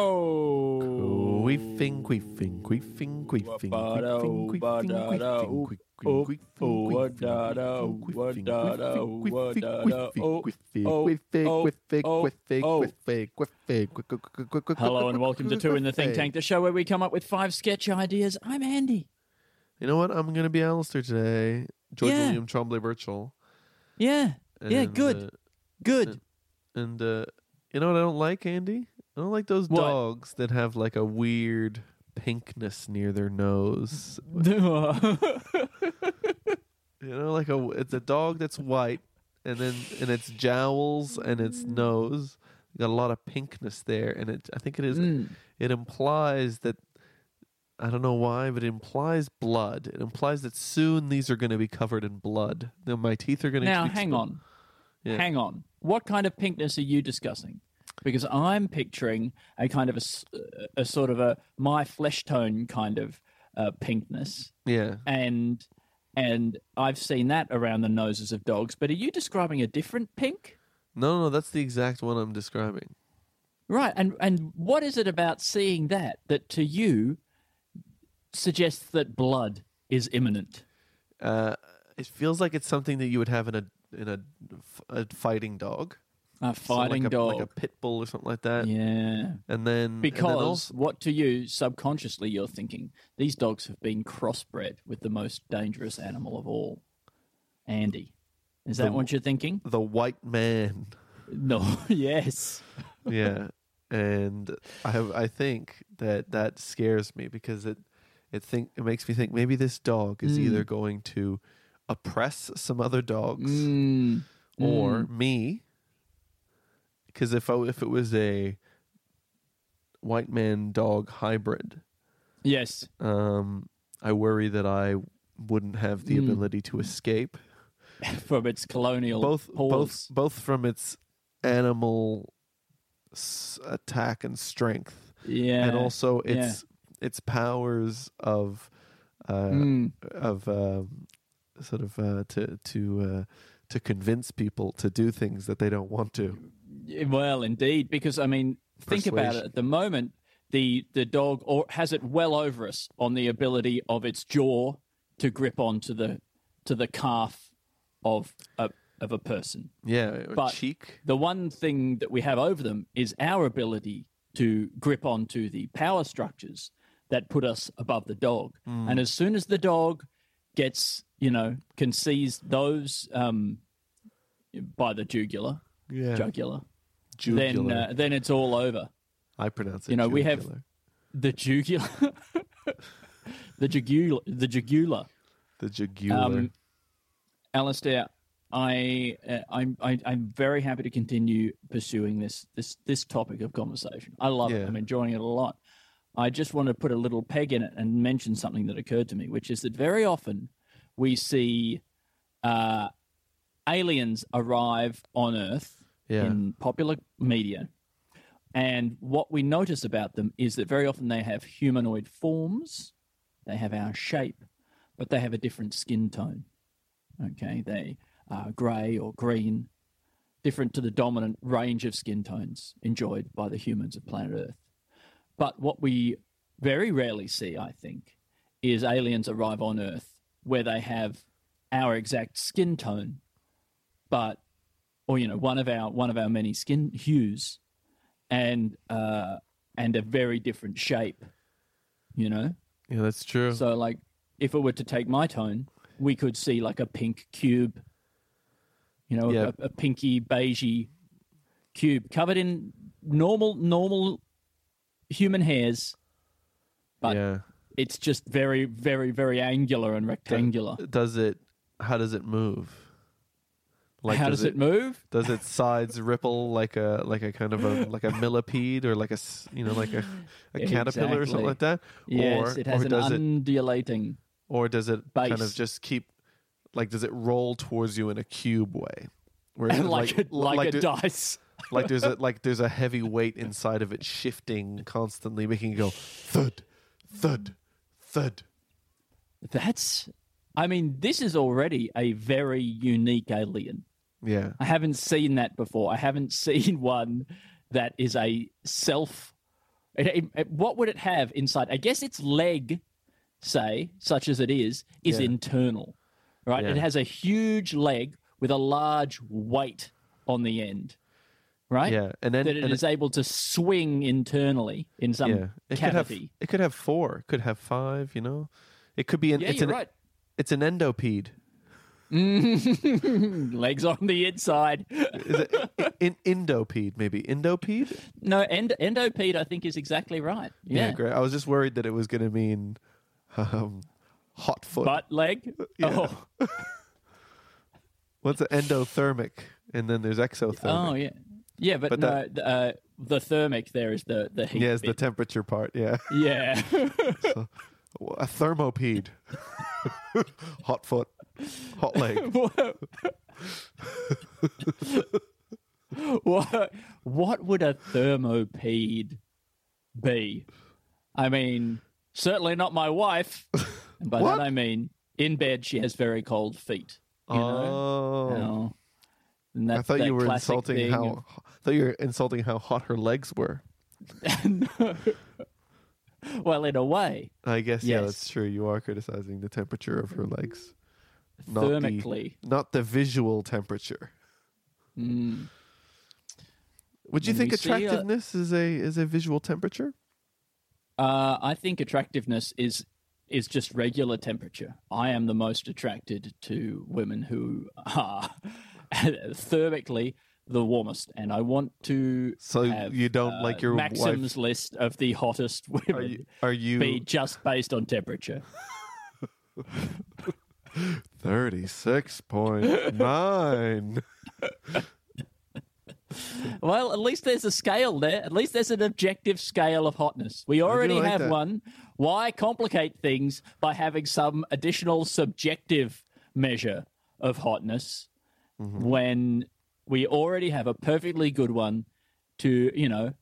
Oh. Queefing, queefing, queefing, queefing, queefing, queefing, queefing, queefing, queefing, queefing, queefing, queefing, queefing, Hello and welcome to Two in the Think Tank, the show where we come up with five sketch ideas. I'm Andy. You know what? I'm gonna be Alistair today. George Yeah. William Trombley Birchall. Yeah. Yeah, And, good. uh, Good. And uh, you know what I don't like, Andy? I don't like those What? dogs that have like a weird pinkness near their nose. You know, like a it's a dog that's white, and then in its jowls and its nose got a lot of pinkness there, and it I think it is Mm. it implies that I don't know why, but it implies blood. It implies that soon these are going to be covered in blood. Then my teeth are going to Now, hang on. Yeah. Hang on. What kind of pinkness are you discussing? Because I'm picturing a kind of a, a sort of a my flesh tone kind of uh, pinkness. Yeah, And and I've seen that around the noses of dogs. But are you describing a different pink? no, no, that's the exact one I'm describing. Right. And and what is it about seeing that that to you suggests that blood is imminent? Uh, it feels like it's something that you would have in a in a, a fighting dog, A So fighting like a, dog. like a pit bull or something like that. yeah. And then and then Because also- what to you subconsciously you're thinking these dogs have been crossbred with the most dangerous animal of all, Andy. Is that The- what you're thinking? the white man. No. yes. yeah and i have i think that that scares me because it it think it makes me think maybe this dog is Mm. either going to oppress some other dogs Mm. or me because if I, if it was a white man dog hybrid Yes. um i worry that i wouldn't have the Mm. ability to escape From its colonial both both both from its animal s- attack and strength yeah. and also yeah. its its powers of uh, Mm. of um, sort of uh, to to uh, to convince people to do things that they don't want to. Well, indeed, because I mean, think about it. At the moment, the the dog or has it well over us on the ability of its jaw to grip onto the to the calf of a of a person. Yeah, But- cheek. The one thing that we have over them is our ability to grip onto the power structures that put us above the dog. Hmm. And as soon as the dog gets, you know, can seize those um, by the jugular, Yeah, jugular, jugular. then uh, then it's all over. I pronounce it. you know, we have- The jugular, the jugular, the jugular. the jugular. Um, Alistair, I, uh, I'm, I, I'm very happy to continue pursuing this, this, this topic of conversation. I love it. I'm enjoying it a lot. I just want to put a little peg in it and mention something that occurred to me, which is that very often we see uh, aliens arrive on Earth yeah, in popular media. And what we notice about them is that very often they have humanoid forms, they have our shape, but they have a different skin tone. Okay, they are grey or green, different to the dominant range of skin tones enjoyed by the humans of planet Earth. But what we very rarely see, I think, is aliens arrive on Earth where they have our exact skin tone, but or you know one of our one of our many skin hues, and uh, and a very different shape. You know, yeah, that's true. so like if it were to take my tone, we could see like a pink cube. You know, Yeah. a, a pinky beigey cube covered in normal normal human hairs, but yeah, it's just very very very angular and rectangular. does it? How does it move? Like How does it, move? Does its sides ripple like a like a kind of a like a millipede or like a you know like a, a caterpillar or something like that? Yes, or it has or an does it undulating. or does it kind of just keep like does it roll towards you in a cube way? Where it's like, a, like, a do- dice. like there's a like there's a heavy weight inside of it shifting constantly, making it go thud, thud, thud. That's, I mean, this is already a very unique alien. Yeah, I haven't seen that before. I haven't seen one that is a self. it- it- it- what would it have inside? I guess its leg, say, such as it is, is Yeah. internal, right? Yeah. It has a huge leg with a large weight on the end, right? yeah, and then That it able to swing internally in some yeah, it could have it could have four, it could have five. You know, it could be an yeah, it's you're an right. it's an endopede. Legs on the inside. Is it in, indopede? Maybe indopede. No, end, endopede, I think, is exactly right. Yeah. great. I was just worried that it was going to mean um, hot foot. Butt leg. Yeah. Oh, What's an endothermic? And then there's exothermic. oh, yeah. Yeah, but, But no, that- the, uh, the thermic there is the, the heat. yeah, it's the temperature part. Yeah. yeah. A thermopede. hot foot. Hot leg. what, what would a thermopede be? I mean, certainly not my wife. And by What? that I mean, in bed she has very cold feet. You know? oh. And that, I thought you were insulting how of- I thought you were insulting how hot her legs were. no. well, in a way, I guess yeah, that's true. You are criticizing the temperature of her legs. Not the- thermically. Not the visual temperature. Mm. Would you When think uh, attractiveness is a is a visual temperature? Uh, I think attractiveness is is just regular temperature. I am the most attracted to women who are thermically the warmest, and I want to. So have, you don't uh, like your Maxim's list of the hottest wife? Are women you, are you be just based on temperature. thirty six point nine? Well, at least there's a scale there. At least there's an objective scale of hotness. We already like have that. one. Why complicate things by having some additional subjective measure of hotness Mm-hmm. when we already have a perfectly good one to, you know,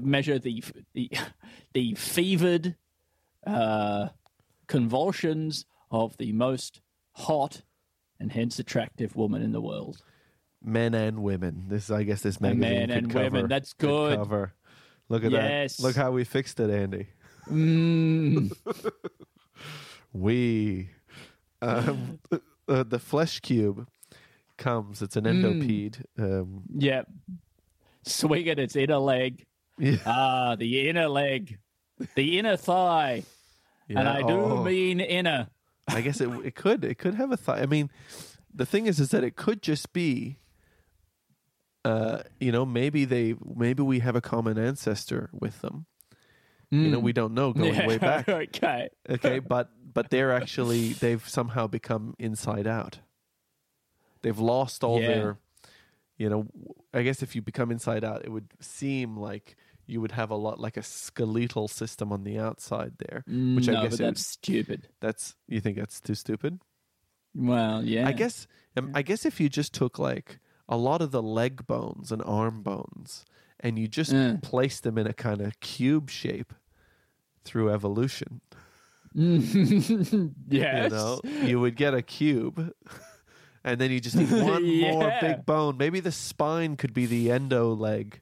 measure the the, the fevered uh, convulsions of the most hot and hence attractive woman in the world. Men and women. This I guess this magazine could and cover, women. That's good. cover. Look at Yes. that. Look how we fixed it, Andy. Mm. We um, uh, the flesh cube comes. It's an endopede. Um, Yep. Swing at its inner leg. yeah, Ah, the inner leg. The inner thigh. And. I do Oh. mean inner. I guess it it could it could have a thigh. I mean, the thing is, is that it could just be, uh, you know, maybe they maybe we have a common ancestor with them. You know, we don't know going Yeah, way back. okay. Okay, but but they're actually they've somehow become inside out. They've lost all Yeah. their, you know. I guess if you become inside out, it would seem like you would have a lot like a skeletal system on the outside there. Which I no, guess but that's stupid. That's you think that's too stupid. Well, yeah. I guess um, I guess if you just took like a lot of the leg bones and arm bones and you just Uh. placed them in a kind of cube shape through evolution, yes. you know, you would get a cube. And then you just need one more big bone. Maybe the spine could be the endo leg.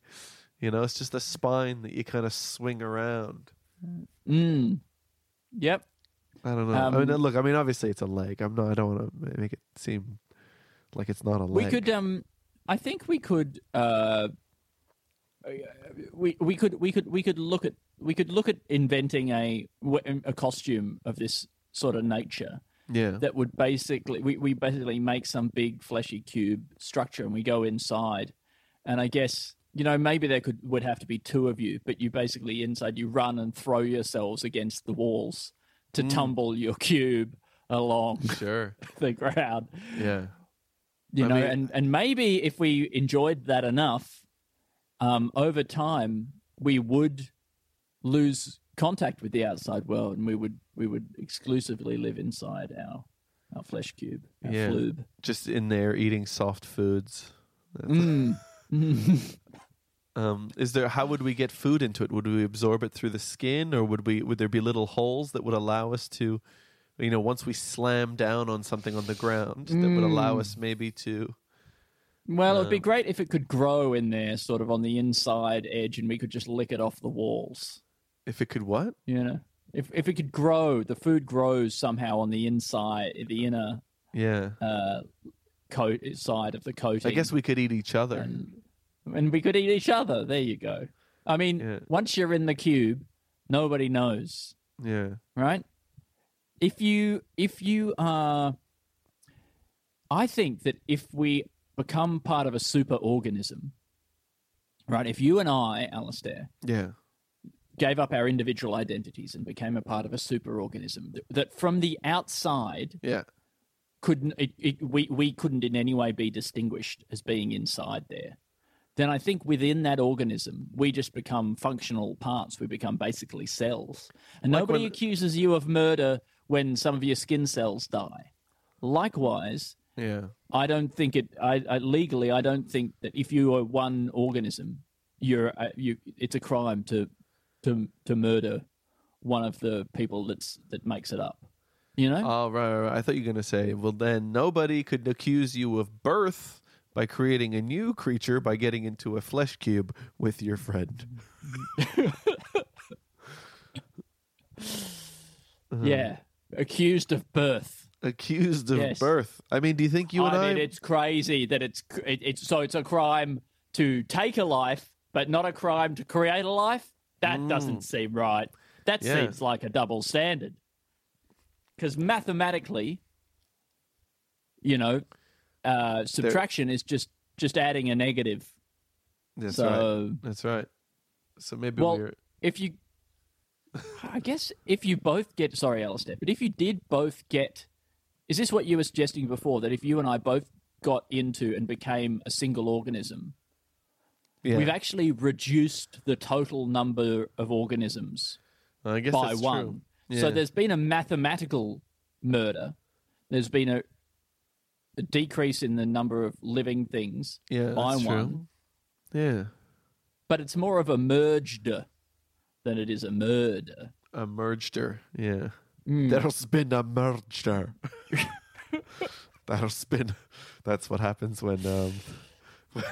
You know, it's just the spine that you kind of swing around. Mm. Yep. I don't know. I mean, Um, look. I mean, obviously it's a leg. I'm not. I don't want to make it seem like it's not a leg. We could um I think we could uh we we could we could we could look at we could look at inventing a a costume of this sort of nature Yeah. that would basically we, we basically make some big fleshy cube structure and we go inside and i guess you know maybe there could would have to be two of you but you basically inside you run and throw yourselves against the walls to tumble your cube along sure. the ground Yeah. You I know, mean- and and maybe if we enjoyed that enough, um, over time we would lose contact with the outside world, and we would we would exclusively live inside our our flesh cube, our Yeah. flube. Just in there eating soft foods. Mm. Um, is there? How would we get food into it? Would we absorb it through the skin, or would we? Would there be little holes that would allow us to, you know, once we slam down on something on the ground, that would allow Mm. us maybe to? Well, it'd be Um, great if it could grow in there, sort of on the inside edge, and we could just lick it off the walls. If it could, what? You know, if if it could grow, the food grows somehow on the inside, the inner Yeah, uh, coat side of the coating. I guess we could eat each other. and, and we could eat each other. There you go. I mean, Yeah. once you're in the cube, nobody knows, yeah, right? If you if you are, I think that if we become part of a super organism, right? If you and I, Alistair, yeah, gave up our individual identities and became a part of a super organism, that, that from the outside yeah. Couldn't it, it, we we couldn't in any way be distinguished as being inside there. Then i think within that organism we just become functional parts. We become basically cells. And Like nobody when- accuses you of murder when some of your skin cells die. Likewise Yeah. i don't think it I, I legally i don't think that if you are one organism you're uh, you it's a crime to to to murder one of the people that's that makes it up you know Oh, right, right, right. I thought you were going to say, well, then nobody could accuse you of birth by creating a new creature by getting into a flesh cube with your friend. yeah accused of birth Accused of Yes. birth. I mean, do you think you and I I? mean, it's crazy that it's it, it's so it's a crime to take a life, but not a crime to create a life. That doesn't seem right. That Mm. Yeah. seems like a double standard. Because mathematically, you know, uh, subtraction is just just adding a negative. That's so right. That's right. So maybe well, we're. if you, I guess if you both get sorry, Alistair, but if you did both get, is this what you were suggesting before that if you and I both got into and became a single organism, Yeah. we've actually reduced the total number of organisms I guess by that's one. True. So there's been a mathematical murder. There's been a, a decrease in the number of living things yeah, by one, true. Yeah. but it's more of a merged than it is a murder. A merger. Yeah. Mm. There's been a merger. There's been. That's what happens when um, when,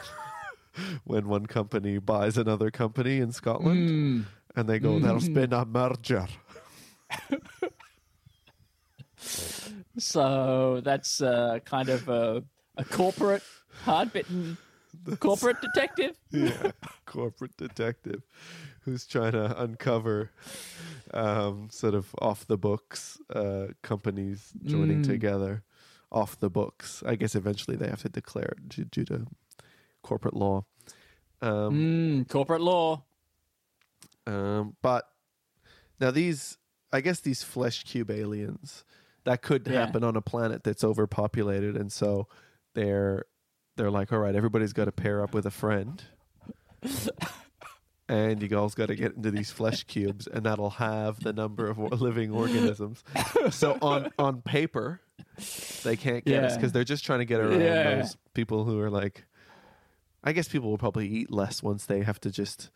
when one company buys another company in Scotland, Mm. and they go, "There's been a merger." So that's uh, kind of a, a corporate, hard bitten corporate detective. yeah, corporate detective who's trying to uncover um, sort of off the books uh, companies joining Mm. together. Off the books. I guess eventually they have to declare it due, due to corporate law. Um, Mm, corporate law. um, but now these, I guess these flesh cube aliens, that could Yeah. happen on a planet that's overpopulated, and so they're they're like, all right, everybody's got to pair up with a friend, and you guys got to get into these flesh cubes, and that'll have the number of living organisms. So on on paper, they can't get us because they're just trying to get around Yeah. those people who are like. I guess people will probably eat less once they have to just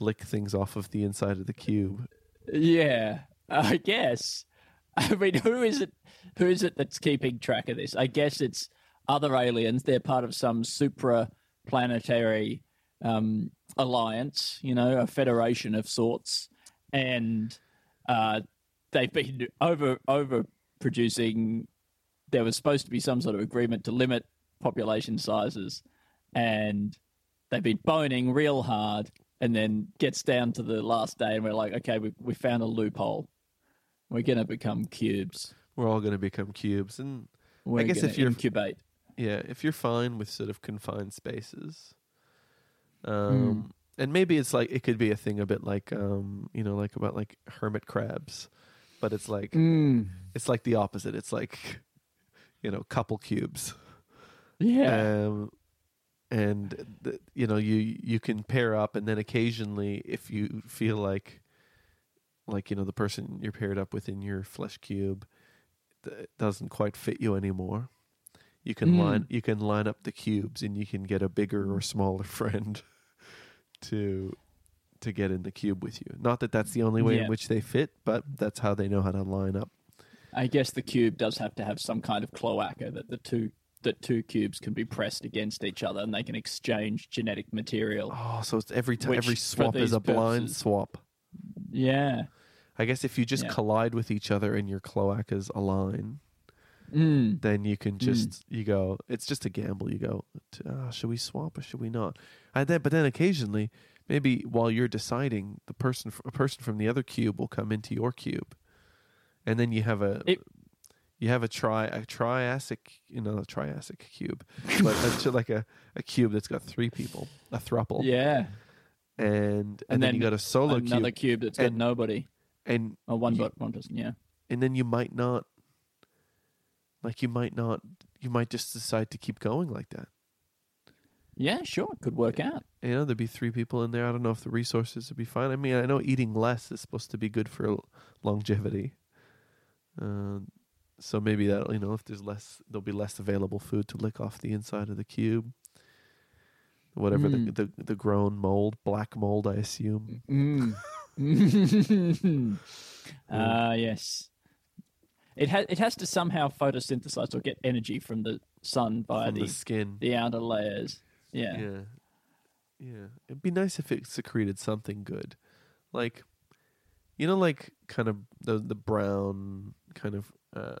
lick things off of the inside of the cube. Yeah, I guess. I mean, who is it? Who is it that's keeping track of this? I guess it's other aliens. They're part of some supra-planetary um, alliance. You know, a federation of sorts, and uh, they've been over over producing. There was supposed to be some sort of agreement to limit population sizes, and they've been boning real hard. And then gets down to the last day, and we're like, okay, we we found a loophole. We're gonna become cubes. We're all going to become cubes, and We're guess if you're- incubate. yeah, if you're fine with sort of confined spaces, Hmm. um, and maybe it's like it could be a thing a bit like um, you know, like about like hermit crabs, but it's like Mm. it's like the opposite. It's like you know, couple cubes. Yeah. um, and you know you you can pair up, and then occasionally, if you feel like, like you know, the person you're paired up with in your flesh cube th- doesn't quite fit you anymore, you can Mm. line you can line up the cubes, and you can get a bigger or smaller friend to to get in the cube with you. Not that that's the only way Yeah. in which they fit, but that's how they know how to line up. I guess the cube does have to have some kind of cloaca that the two that two cubes can be pressed against each other and they can exchange genetic material. Oh, so it's every time every swap is a blind swap. Yeah. I guess if you just Yeah. collide with each other and your cloacas align, Mm. then you can just you go. It's just a gamble. You go, to, uh, should we swap or should we not? And then, but then occasionally, maybe while you're deciding, the person a person from the other cube will come into your cube, and then you have a It- you have a tri a triassic you know a triassic cube, but a, like a a cube that's got three people, a thruple, Yeah. And and, And then, then you got a solo Another cube, cube that's got nobody. and Oh, one you- but one person, yeah. and then you might not like you might not you might just decide to keep going like that Yeah, sure. It could work out. you know there'd be three people in there i don't know if the resources would be fine i mean i know eating less is supposed to be good for longevity uh, so maybe that you know if there's less there'll be less available food to lick off the inside of the cube whatever Mm. the, the the grown mold black mold i assume Mm. Ah, yes. It has it has to somehow photosynthesize or get energy from the sun from the, the skin the outer layers. Yeah. Yeah. Yeah. It'd be nice if it secreted something good. Like you know like kind of the the brown kind of uh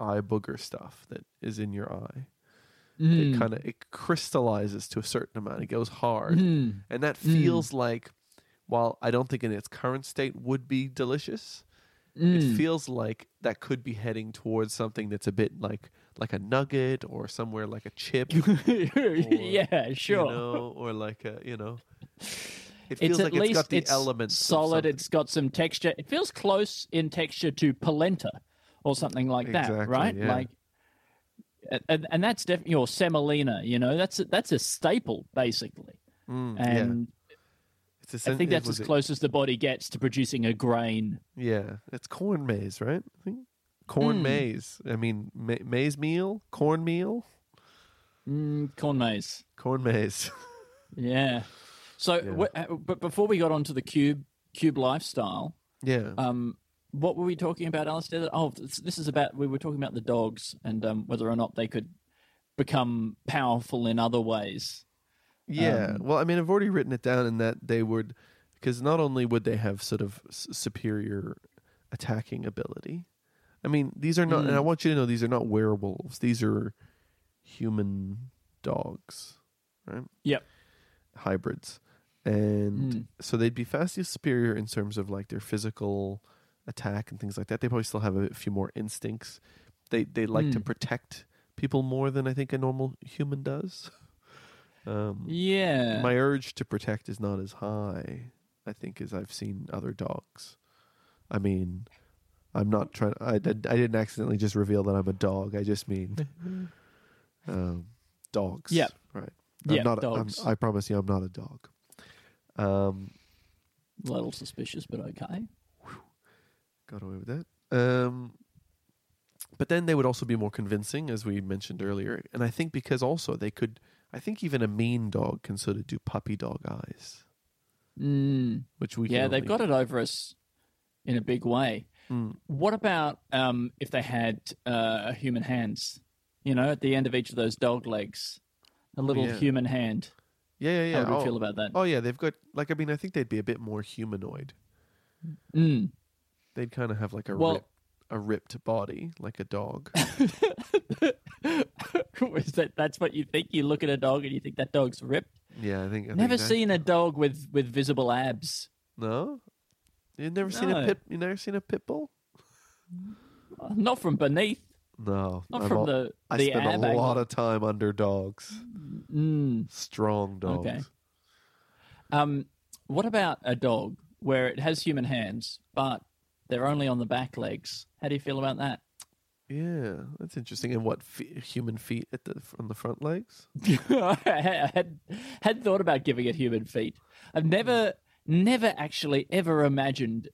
eye booger stuff that is in your eye. Mm. It kind of it crystallizes to a certain amount. It goes hard. Mm. And that feels like while I don't think in its current state would be delicious, it Mm. feels like that could be heading towards something that's a bit like like a nugget or somewhere like a chip yeah, sure. you know, or like a, you know, it it's feels at like least it's got the it's elements. solid. It's got some texture. It feels close in texture to polenta or something like that, right? yeah. Like, and, and that's definitely or semolina. You know, that's a, that's a staple basically, Mm, yeah. and It's I think that's as close as the body gets to producing a grain. Yeah, it's corn maize, right? I think corn Mm. maize. I mean, ma- maize meal, corn meal, Mm, corn maze. corn maize. Yeah. So, Yeah. wh- uh, but before we got onto the cube cube lifestyle, yeah, um, what were we talking about, Alistair? Oh, this, is about we were talking about the dogs and um, whether or not they could become powerful in other ways. yeah. um, well, I mean, I've already written it down in that they would, because not only would they have sort of superior attacking ability. I mean, these are not, and I Mm. want you to know these are not werewolves. These are human dogs, right? Yep. hybrids. And Mm. so they'd be vastly superior in terms of like their physical attack and things like that. They probably still have a few more instincts. They they like to Mm. protect people more than I think a normal human does. Um, Yeah. My urge to protect is not as high, I think, as I've seen other dogs. I mean, I'm not trying. I did. I didn't accidentally just reveal that I'm a dog. I just mean um, dogs. Yeah. Right. I'm not. a- I'm- dogs. I promise you, I'm not a dog. Um, a little suspicious, but okay. Got away with that. Um, but then they would also be more convincing, as we mentioned earlier. And I think because also they could, I think even a mean dog can sort of do puppy dog eyes, Mm. which we Yeah, they've got it over us in a big way. Mm. What about um, if they had uh, human hands? You know, at the end of each of those dog legs, a little yeah. human hand. Yeah, yeah, yeah. How would you oh, feel about that? oh, yeah. They've got like I mean, I think they'd be a bit more humanoid. Mm. They'd kind of have like a Well- rip, a ripped body, like a dog. Is that that's what you think? You look at a dog and you think that dog's ripped. yeah, I think. I think Never that- seen a dog with with visible abs. No, you've never seen a No. pit. You never seen a pit bull? Uh, Not from beneath. No, Not I'm from all- the I the spend a lot angle. of time under dogs, Mm. strong dogs. Okay. Um, what about a dog where it has human hands, but they're only on the back legs? How do you feel about that? Yeah, that's interesting. And what fe- human feet at the on the front legs? I had had thought about giving it human feet. I've never, never actually ever imagined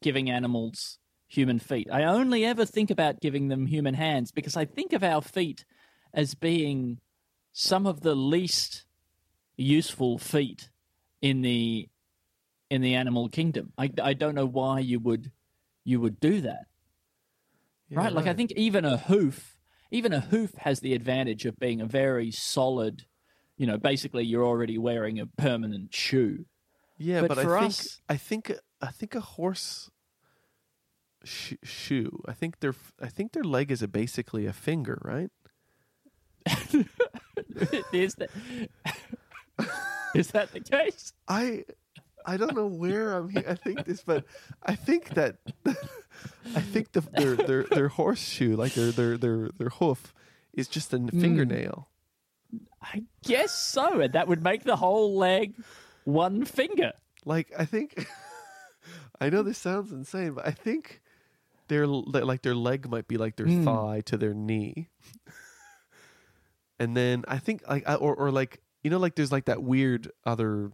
giving animals human feet. I only ever think about giving them human hands because I think of our feet as being some of the least useful feet in the in the animal kingdom. I, I don't know why you would you would do that. Yeah, right? Like I think even a hoof, even a hoof has the advantage of being a very solid. You know, basically, you're already wearing a permanent shoe. Yeah, but but, for I think us- I think I think a horse sh- shoe. I think their I think their leg is a basically a finger, right? is that is that the case? I I don't know where I'm here. I think this, but I think that I think the, their their their horseshoe, like their their their their hoof, is just a fingernail. I guess so, and that would make the whole leg one finger. Like I think I know this sounds insane, but I think their like their leg might be like their Hmm. thigh to their knee, and then I think like or or like you know like there's like that weird other.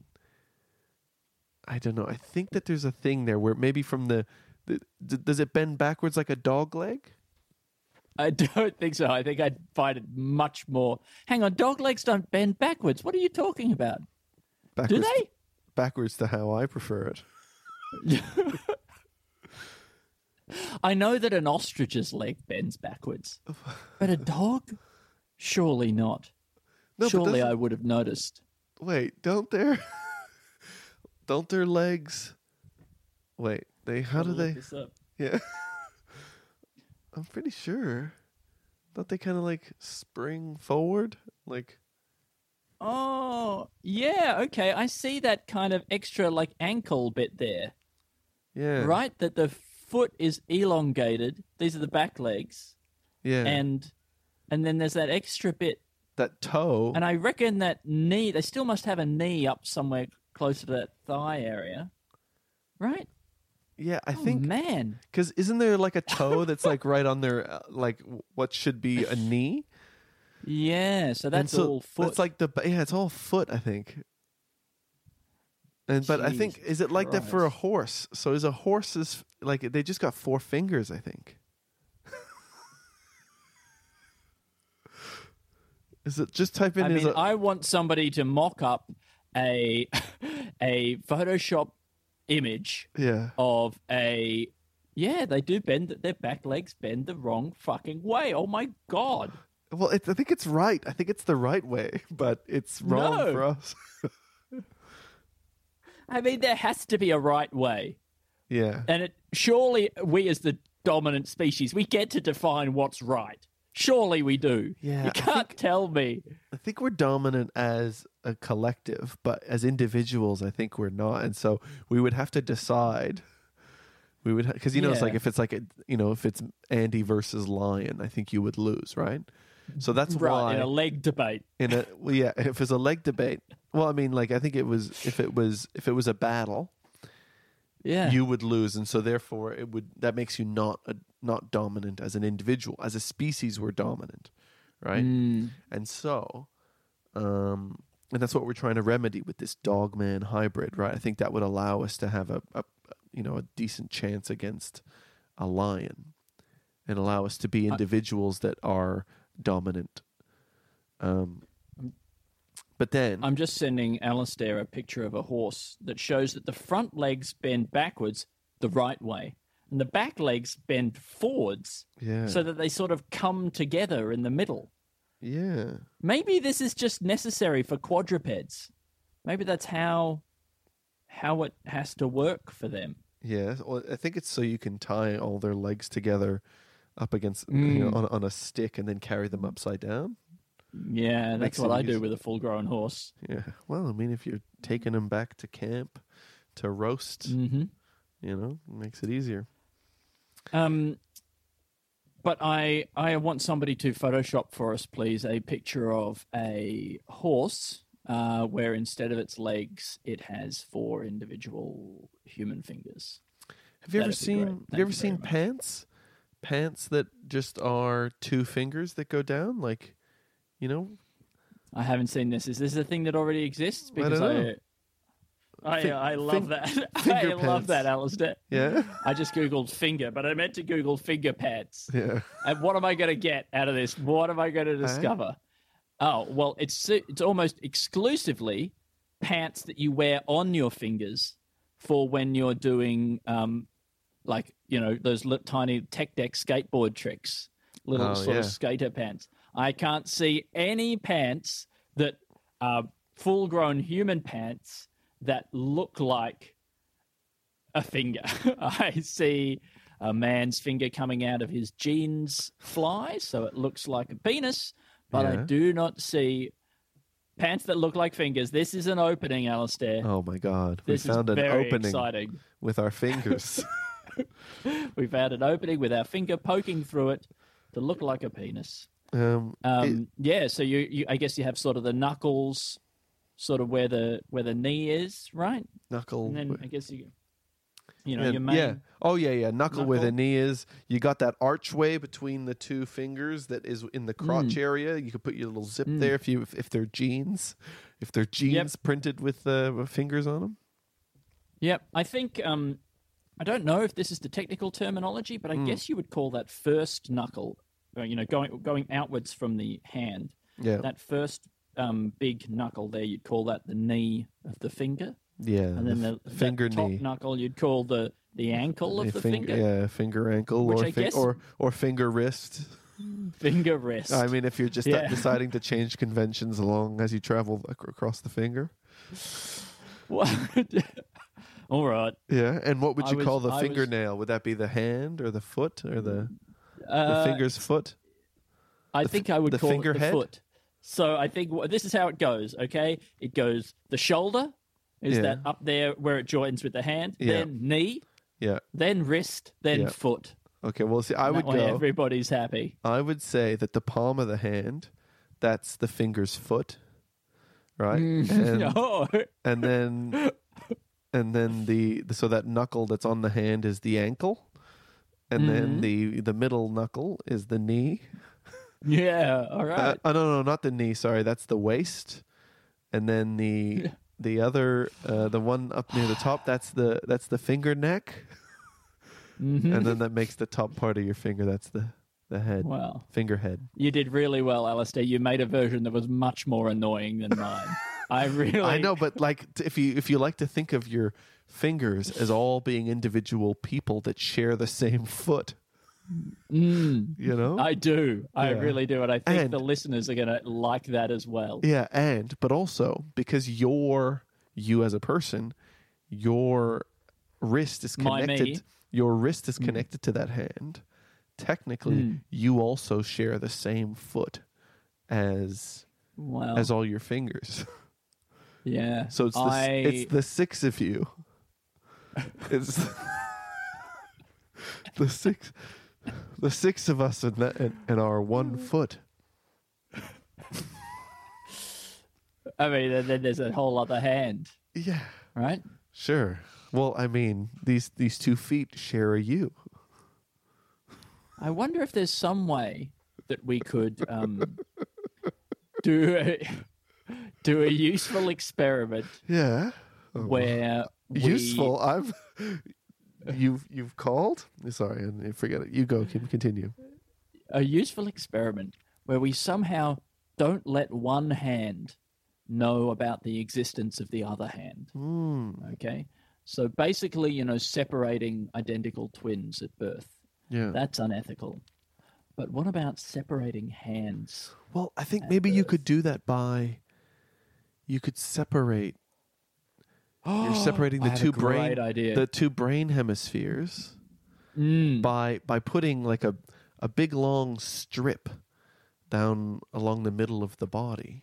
I don't know. I think that there's a thing there where maybe from the, the d- does it bend backwards like a dog leg? I don't think so. I think I'd find it much more. Hang on, dog legs don't bend backwards. What are you talking about? Backwards, Do they? Backwards to how I prefer it. I know that an ostrich's leg bends backwards, but a dog? Surely not. No, Surely I would have noticed. Wait, don't their don't their legs? Wait, they how do they? this up. Yeah. I'm pretty sure. Don't they kind of like spring forward? Like, Oh, yeah, okay. I see that kind of extra like ankle bit there. yeah. Right? That the foot is elongated. These are the back legs. Yeah. And and then there's that extra bit. that toe. And I reckon that knee they still must have a knee up somewhere closer to that thigh area. Right? yeah, I Oh, think man. because isn't there like a toe that's like right on their uh, like what should be a knee? Yeah, so that's so all foot. That's like the yeah, it's all foot. I think. And but I think is it like that for a horse? So is a horse's like they just got four fingers? I think. is it just type in? I mean, a, I want somebody to mock up a a Photoshop image yeah. of a yeah, they do bend their back legs bend the wrong fucking way. Oh my god. Well, I think it's right. I think it's the right way, but it's wrong No. for us. I mean, there has to be a right way. yeah. And it surely we as the dominant species, we get to define what's right. Surely we do. Yeah, You can't think- tell me. I think we're dominant as a collective, but as individuals, I think we're not. And so we would have to decide. We would because you know it's like if it's like a you know if it's Andy versus Lion, I think you would lose, right? So that's Right, why in a leg debate. in a well, yeah if it's a leg debate. Well, I mean, like I think it was if it was if it was a battle, Yeah. you would lose, and so therefore it would that makes you not a, not dominant as an individual. As a species, we're dominant, right? Mm. And so, um, and that's what we're trying to remedy with this dog man hybrid, right? I think that would allow us to have a, a you know a decent chance against a lion, and allow us to be individuals that are dominant. Um, but then, I'm just sending Alistair a picture of a horse that shows that the front legs bend backwards the right way, and the back legs bend forwards yeah, so that they sort of come together in the middle. Yeah, Maybe this is just necessary for quadrupeds. Maybe that's how how it has to work for them. yeah. Well, I think it's so you can tie all their legs together up against you know Mm. on, on a stick and then carry them upside down. Yeah, that's Makes what I do with a full-grown horse. Yeah. Well, I mean, if you're taking them back to camp to roast, hmm you know, makes it easier. Um, but I I want somebody to Photoshop for us, please, a picture of a horse uh, where instead of its legs, it has four individual human fingers. Have you ever That'd be seen? Have you ever you seen much. pants? pants that just are two fingers that go down? Like, you know, I haven't seen this. Is this a thing that already exists? I Because I, know. I, Fin- I, love fin- that. I love that, Alistair. yeah, I just googled finger, but I meant to Google finger pants. yeah. And what am I going to get out of this? What am I going to discover? Oh, well, it's it's almost exclusively pants that you wear on your fingers for when you're doing um, like you know those little, tiny tech deck skateboard tricks, little Oh, sort yeah. of skater pants. I can't see any pants that are full-grown human pants that look like a finger. I see a man's finger coming out of his jeans fly, so it looks like a penis, but I do not see pants that look like fingers. This is an opening, Alistair. Oh my God, we this found is an very opening exciting. with our fingers. We found an opening with our finger poking through it to look like a penis. um, Um, yeah, so you, you, I guess you have sort of the knuckles, sort of where the where the knee is, right? knuckle. And then I guess you, you know, Yeah, your main. yeah. Oh yeah, yeah. Knuckle, where the knee is. You got that archway between the two fingers that is in the crotch Mm. area. You could put your little zip Mm. there if you if, if they're jeans, if they're jeans printed with uh, fingers on them. Yep. I think um I don't know if this is the technical terminology, but I Mm. guess you would call that first knuckle, uh, you know, going going outwards from the hand. Yeah, That first um, big knuckle there, you'd call that the knee of the finger, yeah. and then the the, finger top knee. knuckle you'd call the the ankle of the finger, finger, yeah, finger ankle Which or I fin- guess- or or finger wrist. finger wrist. I mean, if you're just Yeah. deciding to change conventions along as you travel ac- across the finger. What? All right. Yeah, and what would I you was- call the I was- fingernail? Would that be the hand or the foot or the, the Uh, finger's foot? I The think I would the call it finger the head? foot. So I think this is how it goes. Okay, it goes the shoulder is Yeah. that up there where it joins with the hand, Yeah. then knee, Yeah. then wrist, then Yeah. foot. Okay. Well, see, I That would way go. everybody's happy. I would say that the palm of the hand, that's the finger's foot, right? And, oh, and then, and then the, so that knuckle that's on the hand is the ankle, and then Mhm. the the middle knuckle is the knee. yeah. All right. Uh, oh no, no, not the knee. Sorry, that's the waist, and then the the other, uh, the one up near the top, that's the that's the finger neck, Mhm. and then that makes the top part of your finger. That's the the head, Wow. finger head. You did really well, Alistair. You made a version that was much more annoying than mine. I really. I know, but like t- if you if you like to think of your fingers as all being individual people that share the same foot, Mm, you know? I do. I Yeah. really do, and I think And- the listeners are going to like that as well. yeah, and but also because you're you as a person, your wrist is connected. Your wrist is connected to that hand. Technically, Mm. you also share the same foot as Wow. as all your fingers. yeah. So it's the, I, it's the six of you. It's the six, the six of us that in, in our one foot. I mean, and then there's a whole other hand, Yeah, right? sure. Well, I mean, these these two feet share a you. I wonder if there's some way that we could um, do a, do a useful experiment Yeah, Oh, where we, useful. I'm. You've you've called. Sorry, and forget it. You go. Continue. a useful experiment where we somehow don't let one hand know about the existence of the other hand. Mm, Okay, so basically, you know, separating identical twins at birth. yeah. That's unethical. But what about separating hands? Well, I think maybe you could do that by. You could separate. You're separating the two brain idea. the two brain hemispheres Mm. by by putting like a a big long strip down along the middle of the body,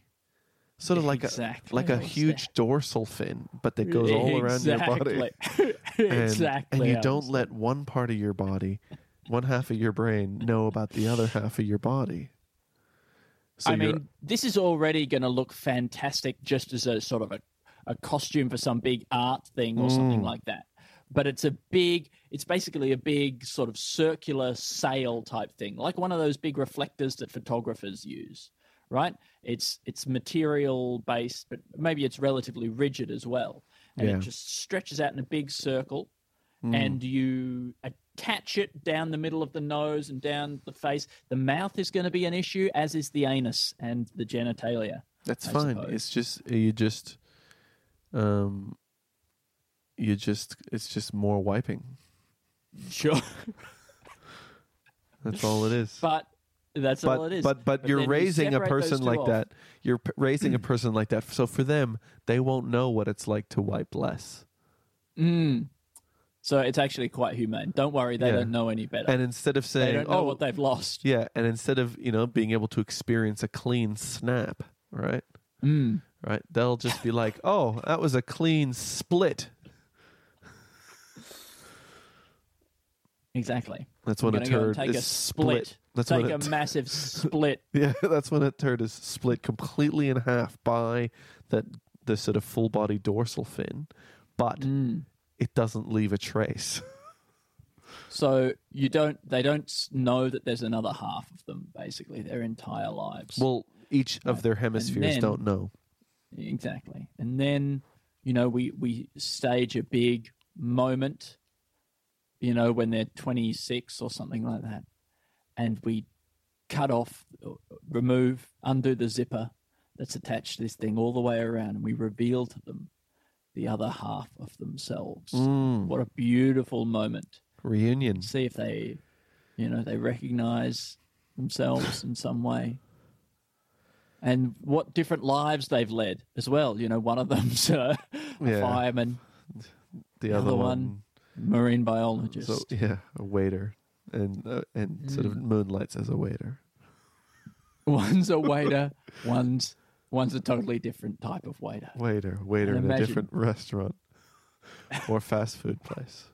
sort of like Exactly. a like a huge dorsal fin, but that goes all around your body. Exactly. And, exactly. and you don't let one part of your body, one half of your brain, know about the other half of your body. So I mean, this is already going to look fantastic just as a sort of a, a costume for some big art thing or something Mm. like that. But it's a big, it's basically a big sort of circular sail type thing, like one of those big reflectors that photographers use. Right? It's it's material based, but maybe it's relatively rigid as well, and Yeah. it just stretches out in a big circle, and you attach it down the middle of the nose and down the face. The mouth is going to be an issue, as is the anus and the genitalia. That's I fine. suppose. It's just you just um you just it's just more wiping. Sure, That's all it is. but that's but all it is. but but you're then you raising a person like off. that. You're p- raising a person like that. So for them, they won't know what it's like to wipe less. Mm. So it's actually quite humane. Don't worry, they Yeah. don't know any better. And instead of they saying, don't know "Oh, what they've lost. yeah," and instead of you know being able to experience a clean snap, right? Mm. Right? They'll just be like, "Oh, that was a clean split." Exactly. That's when a turd take is a split. That's take when a massive split. Yeah, that's when a turd is split completely in half by that the sort of full body dorsal fin, but Mm. it doesn't leave a trace. So you don't. They don't know that there's another half of them. Basically, their entire lives. Well, each of their hemispheres then- don't know. Exactly. And then, you know, we, we stage a big moment, you know, when they're 26 or something like that. And we cut off, remove, undo the zipper that's attached to this thing all the way around. And we reveal to them the other half of themselves. Mm, What a beautiful moment. reunion. See if they, you know, they recognize themselves in some way. And what different lives they've led as well. You know, one of them's a Yeah. fireman, The the other other one, one, marine biologist. so yeah, a waiter, and uh, and sort of Mm. moonlights as a waiter. One's a waiter, one's one's a totally different type of waiter. Waiter, waiter And in a different restaurant or fast food place.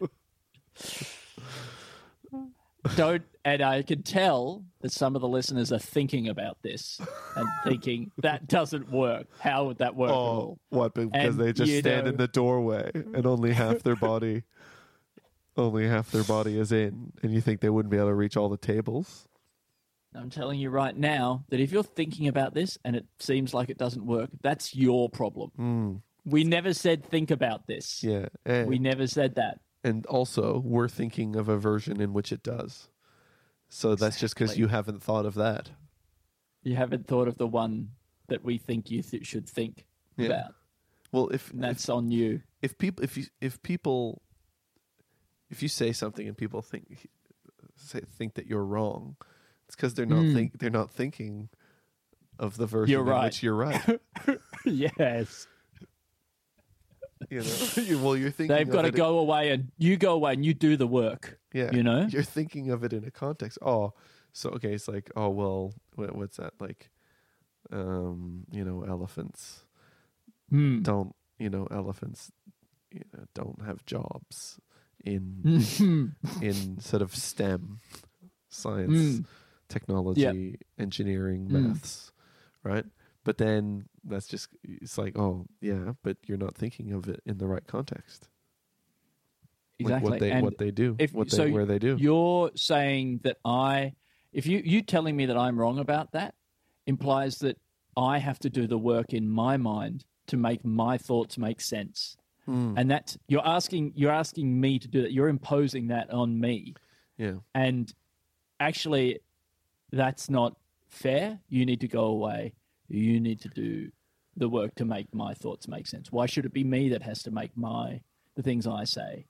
Don't and I can tell that some of the listeners are thinking about this and thinking that doesn't work. How would that work at all? Oh, what? Because And they just stand know- in the doorway and only half their body, only half their body is in, and you think they wouldn't be able to reach all the tables? I'm telling you right now that if you're thinking about this and it seems like it doesn't work, that's your problem. Mm, We never said think about this. yeah, and, We never said that. And also we're thinking of a version in which it does. So that's just because you haven't thought of that. You haven't thought of the one that we think you th- should think Yeah. about. Well, if And that's on you. if people if you if people if you say something and people think say, think that you're wrong, it's because they're not Mm. think they're not thinking of the version You're in right. which you're right. yes. you know, You- well, you're thinking They've got to go away and you go away and you do the work. Yeah, you know? you're thinking of it in a context. Oh, so okay, it's like oh well, what, what's that like? Um, you know, elephants Hmm. don't you know elephants you know don't have jobs in Mm. in sort of STEM, science, Mm. technology, engineering, Mm. maths, right? But then that's just it's like, oh yeah, but you're not thinking of it in the right context. Like Exactly. what they and what they do, if- what they so where they do. You're saying that I, if you you telling me that I'm wrong about that, implies that I have to do the work in my mind to make my thoughts make sense, Hmm. and that you're asking you're asking me to do that. You're imposing that on me, yeah. and actually, that's not fair. You need to go away. You need to do the work to make my thoughts make sense. Why should it be me that has to make my the things I say,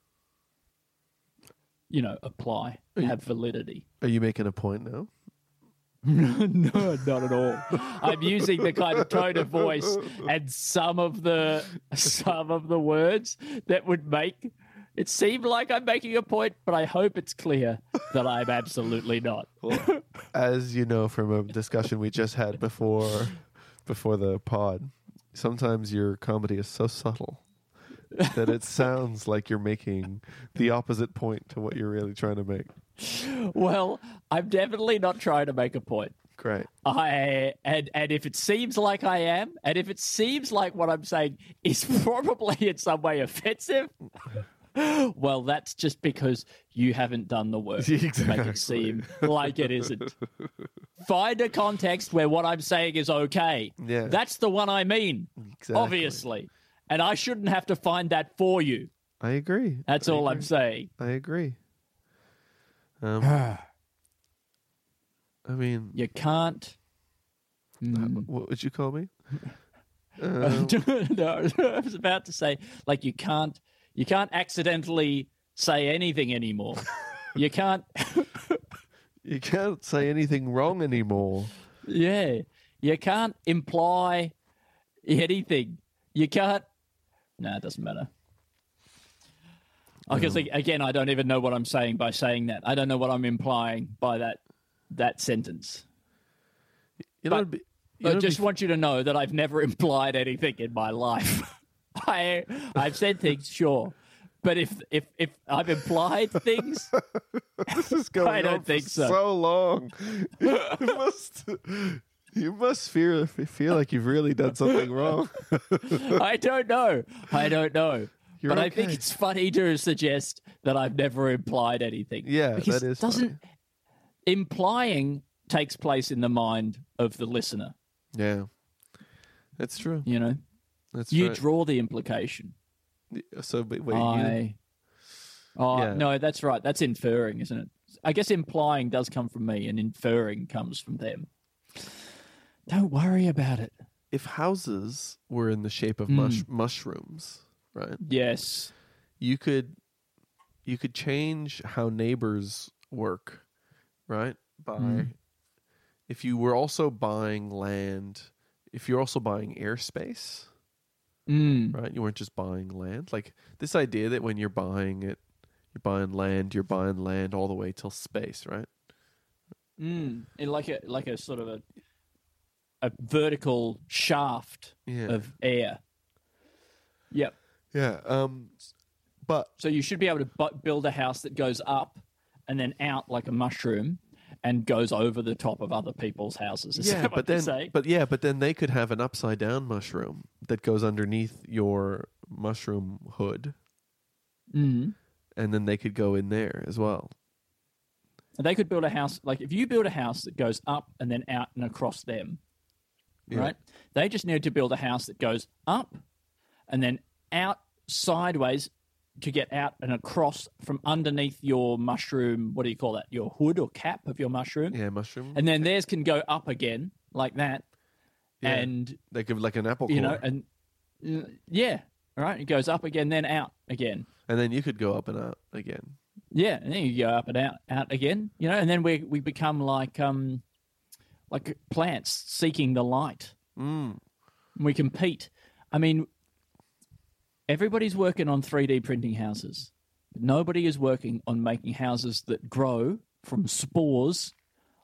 you know, apply, you- have validity? Are you making a point now? no, not at all. I'm using the kind of tone of voice and some of the some of the words that would make it seem like I'm making a point, but I hope it's clear that I'm absolutely not. As you know from a discussion we just had before before the pod, sometimes your comedy is so subtle that it sounds like you're making the opposite point to what you're really trying to make. Well, I'm definitely not trying to make a point. Great. I and and if it seems like I am, and if it seems like what I'm saying is probably in some way offensive, well, that's just because you haven't done the work to make it seem like it isn't. Find a context where what I'm saying is okay. Yeah. That's the one I mean, Exactly. obviously. And I shouldn't have to find that for you. I agree. That's I all I'm saying. I agree. Um, I mean, You can't. Uh, hmm. what would you call me? Um, no, I was about to say, like you can't, you can't accidentally say anything anymore. you can't. You can't say anything wrong anymore. Yeah, you can't imply anything. You can't. No, it doesn't matter. Because again, I don't even know what I'm saying by saying that. I don't know what I'm implying by that that sentence. You know, But- be, you I know, it'd just be- want you to know that I've never implied anything in my life. I I've said things, sure, but if if if I've implied things, this is going I don't on for think so. so long. you must, you must feel feel like you've really done something wrong. I don't know. I don't know. You're but I think it's funny to suggest that I've never implied anything. Yeah, because that is doesn't implying takes place in the mind of the listener. Yeah, that's true. You know, That's you right. draw the implication. so, but wait, you, I. Oh Yeah. no, that's right. That's inferring, isn't it? I guess implying does come from me, and inferring comes from them. Don't worry about it. if houses were in the shape of Hmm. mush, mushrooms, right? Yes. You could, you could change how neighbors work, right? By Mm. if you were also buying land, if you're also buying airspace, Mm. right? You weren't just buying land. Like this idea that when you're buying it, you're buying land, you're buying land all the way till space, right? Mm. In like a like a sort of a a vertical shaft Yeah. of air. Yep. yeah. Um, but So you should be able to bu- build a house that goes up and then out like a mushroom and goes over the top of other people's houses. Is yeah, that but then, saying? but yeah, but then they could have an upside down mushroom that goes underneath your mushroom hood, Mm. and then they could go in there as well. And they could build a house like if you build a house that goes up and then out and across them, Yeah. right? They just need to build a house that goes up and then out sideways to get out and across from underneath your mushroom. What do you call that? Your hood or cap of your mushroom, Yeah, mushroom. and then theirs can go up again like that, Yeah. and they give like an apple you core, know, and mm, yeah, all right, it goes up again, then out again. and then you could go up and out again. Yeah, and then you go up and out, out again, you know, and then we we become like um like plants seeking the light. Mm. We compete. I mean, everybody's working on 3D printing houses. But nobody is working on making houses that grow from spores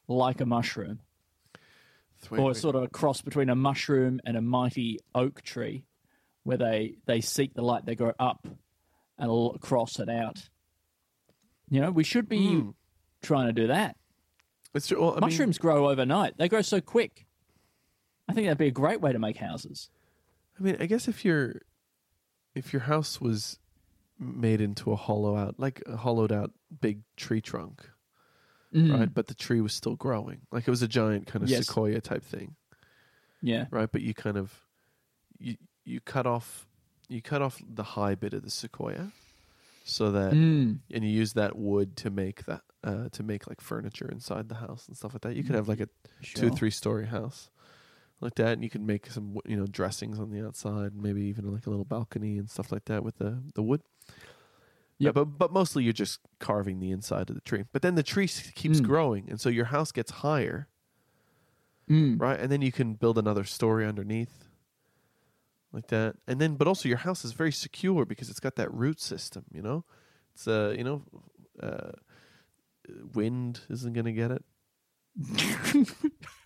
like a mushroom, Wait, or sort of a cross between a mushroom and a mighty oak tree, where they they seek the light. They grow up and across and out. You know, we should be Mm. trying to do that. It's true. Well, I mean, Mushrooms grow overnight. They grow so quick. I think that'd be a great way to make houses. I mean, I guess if your if your house was made into a hollow out, like a hollowed out big tree trunk, Mm. right? But the tree was still growing, like it was a giant kind of Yes. sequoia type thing, Yeah. right? But you kind of you you cut off you cut off the high bit of the sequoia, so that Mm. and you use that wood to make that uh, to make like furniture inside the house and stuff like that. You could have like a two three story house like that and you can make some you know dressings on the outside maybe even like a little balcony and stuff like that with the the wood. Yeah but but mostly you're just carving the inside of the tree. But then the tree keeps Mm. growing and so your house gets higher. Mm. right? And then you can build another story underneath like that. And then but also your house is very secure because it's got that root system you know? It's uh you know uh wind isn't going to get it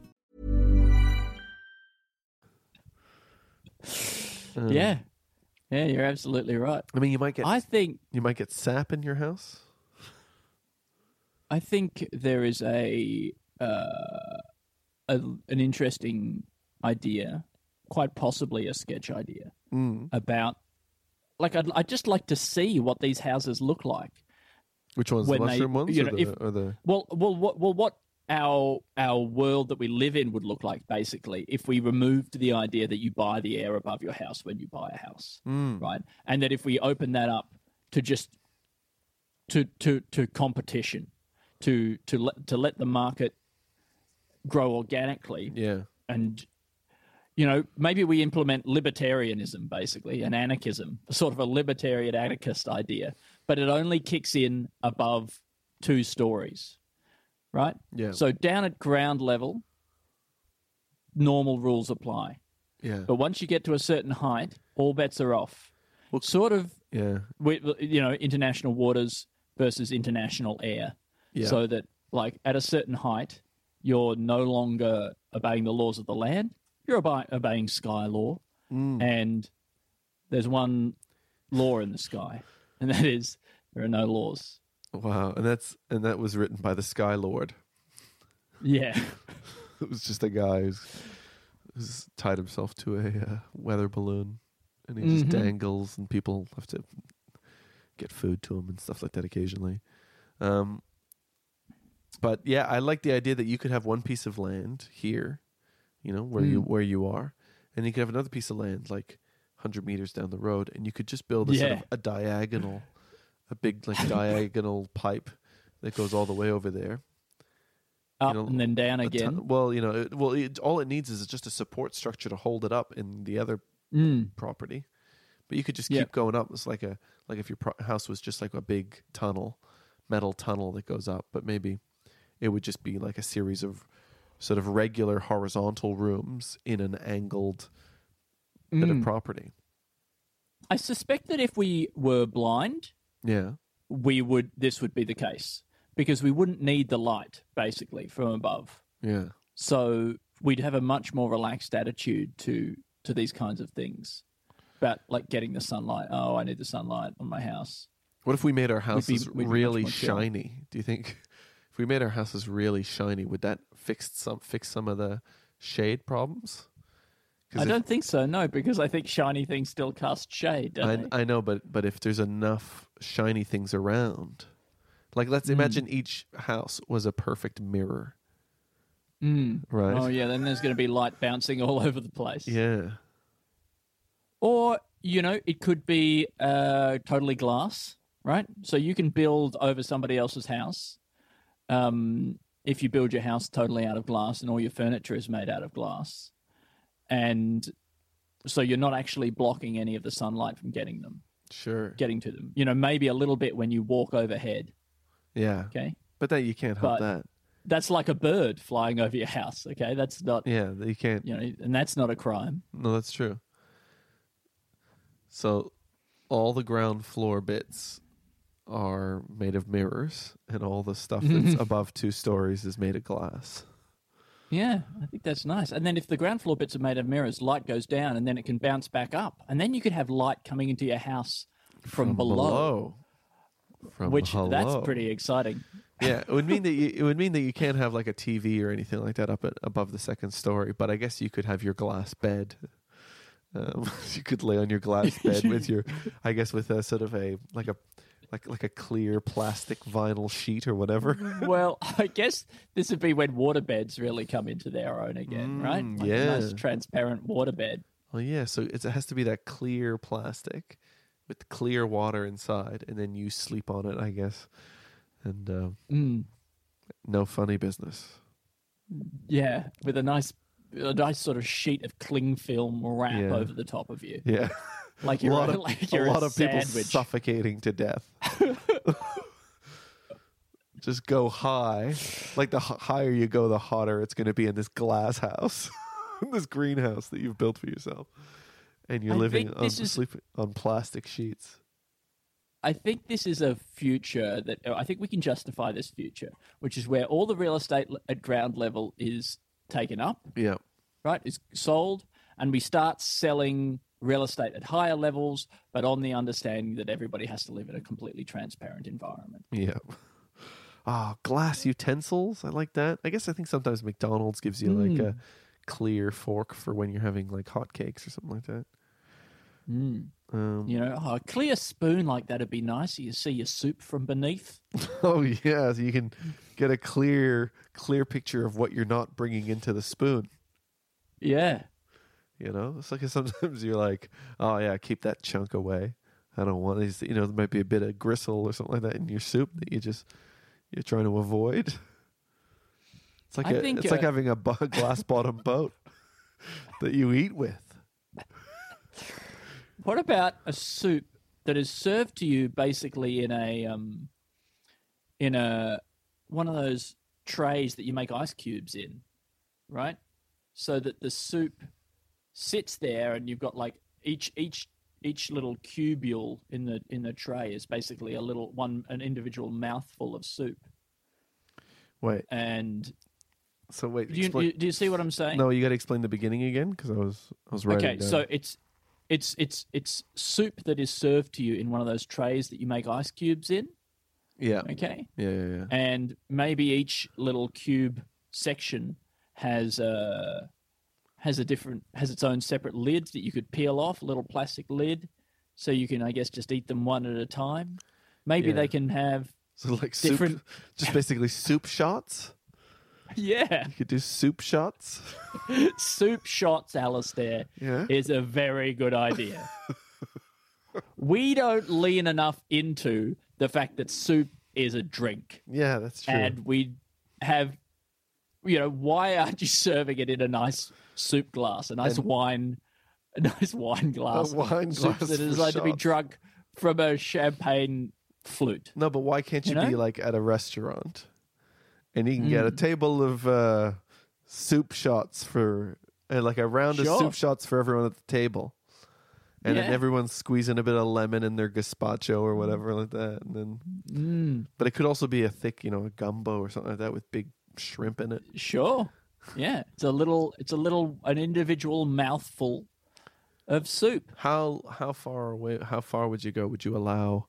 Uh, Yeah. Yeah, you're absolutely right. I mean, you might get I think you might get sap in your house. I think there is a, uh, a an interesting idea, quite possibly a sketch idea Mm. about like I'd, I'd just like to see what these houses look like. Which ones? When the they- mushroom ones you or, the, if- or the? Well, well, what, well, what our our world that we live in would look like, basically, if we removed the idea that you buy the air above your house when you buy a house, Mm. right? And that if we open that up to just to to to competition, to to let to let the market grow organically, Yeah. and you know maybe we implement libertarianism basically and anarchism sort of a libertarian anarchist idea but it only kicks in above two stories right Yeah. so down at ground level normal rules apply Yeah. but once you get to a certain height all bets are off Well- sort of Yeah. with you know international waters versus international air Yeah. so that like at a certain height you're no longer obeying the laws of the land you're obe- obeying sky law Mm. and there's one law in the sky and that is there are no laws Wow. And that's and that was written by the Sky Lord. yeah It was just a guy who's, who's tied himself to a uh, weather balloon, and he just Mhm. dangles, and people have to get food to him and stuff like that occasionally. Um, but yeah, I like the idea that you could have one piece of land here, you know, where you Mm. where you are, and you could have another piece of land like hundred meters down the road, and you could just build a sort of a diagonal, a big like diagonal pipe that goes all the way over there. up know, and then down a ton- again well, you know, it, well, it, all it needs is just a support structure to hold it up in the other mm. property. But you could just keep going up. It's like a like if your pro- house was just like a big tunnel, metal tunnel that goes up. But maybe it would just be like a series of sort of regular horizontal rooms in an angled bit of Mm. property. i suspect that if we were blind Yeah, we would this would be the case because we wouldn't need the light basically from above yeah, So we'd have a much more relaxed attitude to to these kinds of things. About like getting the sunlight. Oh, I need the sunlight on my house. What if we made our houses we'd be much really chill. shiny? Do you think if we made our houses really shiny, would that fix some fix some of the shade problems? I if- don't think so. No, because I think shiny things still cast shade. Don't I? I know, but but if there's enough shiny things around, like let's Hmm. imagine each house was a perfect mirror, Mm. right? Oh yeah, then there's going to be light bouncing all over the place. yeah, Or you know, it could be uh, totally glass, right? So you can build over somebody else's house. Um, if you build your house totally out of glass and all your furniture is made out of glass, and so you're not actually blocking any of the sunlight from getting them, sure, getting to them. You know, maybe a little bit when you walk overhead. yeah. Okay, But that you can't help But- that. that's like a bird flying over your house. Okay, that's not Yeah, you can't. you know, and that's not a crime. No, that's true. So, all the ground floor bits are made of mirrors, and all the stuff that's above two stories is made of glass. Yeah, I think that's nice. And then if the ground floor bits are made of mirrors, light goes down and then it can bounce back up. And then you could have light coming into your house from, below, From which that's pretty exciting. yeah, it would mean that you, it would mean that you can't have like a TV or anything like that up at, above the second story. But I guess you could have your glass bed. Um, you could lay on your glass bed with your, I guess, with a sort of a like a like like a clear plastic vinyl sheet or whatever. well, I guess this would be when waterbeds really come into their own again, right? Mm, Like a nice yeah. transparent waterbed. Well, yeah. So it has to be that clear plastic with clear water inside, and then you sleep on it, I guess. And uh, Mm, no funny business. yeah, with a nice a nice sort of sheet of cling film wrap Yeah. over the top of you, Yeah. like a you're lot a, of, like a lot of people suffocating to death. Just go high. Like the h- higher you go, the hotter it's going to be in this glass house, this greenhouse that you've built for yourself, and you're I living on is- sleeping on plastic sheets. I think this is a future that oh, I think we can justify this future, which is where all the real estate l- at ground level is taken up, Yeah. right? Is sold, and we start selling real estate at higher levels, but on the understanding that everybody has to live in a completely transparent environment. Yeah. Ah, glass utensils. I like that. I guess I think sometimes McDonald's gives you like Mm. a clear fork for when you're having like hot cakes or something like that. Mm. Um, You know, oh, a clear spoon like that'd be nice. You see your soup from beneath. Oh yeah, so you can get a clear clear picture of what you're not bringing into the spoon. Yeah. You know, it's like sometimes you're like, oh yeah, keep that chunk away. I don't want these. You know, there might be a bit of gristle or something like that in your soup that you just you're trying to avoid. It's like I a, it's like uh, having a glass bottom boat that you eat with. What about a soup that is served to you basically in a um, in a one of those trays that you make ice cubes in, right? So that the soup sits there, and you've got like each each each little cubule in the in the tray is basically a little one an individual mouthful of soup. Wait, And so wait. do you, explain- do you see what I'm saying? no, you got to explain the beginning again because I was I was writing. Okay, down. so it's it's it's it's soup that is served to you in one of those trays that you make ice cubes in. yeah, Okay, yeah, yeah, yeah. and maybe each little cube section has a has a different has its own separate lids that you could peel off, a little plastic lid, so you can I guess just eat them one at a time. Maybe Yeah. they can have So like soup, different- just basically soup shots. yeah You could do soup shots. soup shots, Alistair. Yeah. is a very good idea. we don't lean enough into the fact that soup is a drink. Yeah, that's true. And we have, you know, why aren't you serving it in a nice soup glass, a nice And- wine, a nice wine glass? a wine glass that is like to be drunk from a champagne flute. no, but why can't you, You be like at a restaurant and you can get a Mm. table of uh, soup shots for and like a round of soup shots for everyone at the table. And then everyone's squeezing a bit of lemon in their gazpacho or whatever like that. And then Mm, but it could also be a thick, you know, a gumbo or something like that with big shrimp in it. sure. Yeah, it's a little, it's a little, an individual mouthful of soup. How how far away how far would you go? Would you allow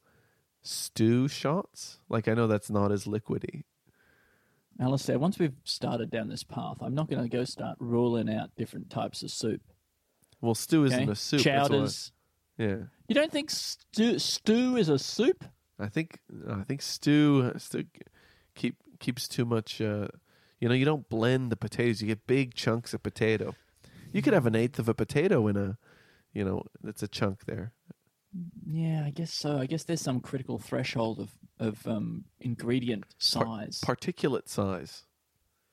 stew shots? Like I know that's not as liquidy. Alistair, once we've started down this path, I'm not going to go start ruling out different types of soup. Well, stew isn't Okay? a soup. Chowders. Yeah. You don't think stew, stew is a soup? I think I think stew stew keep keeps too much. Uh, you know, you don't blend the potatoes. You get big chunks of potato. You could have an eighth of a potato in a, you know, that's a chunk there. Yeah, I guess so. I guess there's some critical threshold of of um, ingredient size, Particulate size.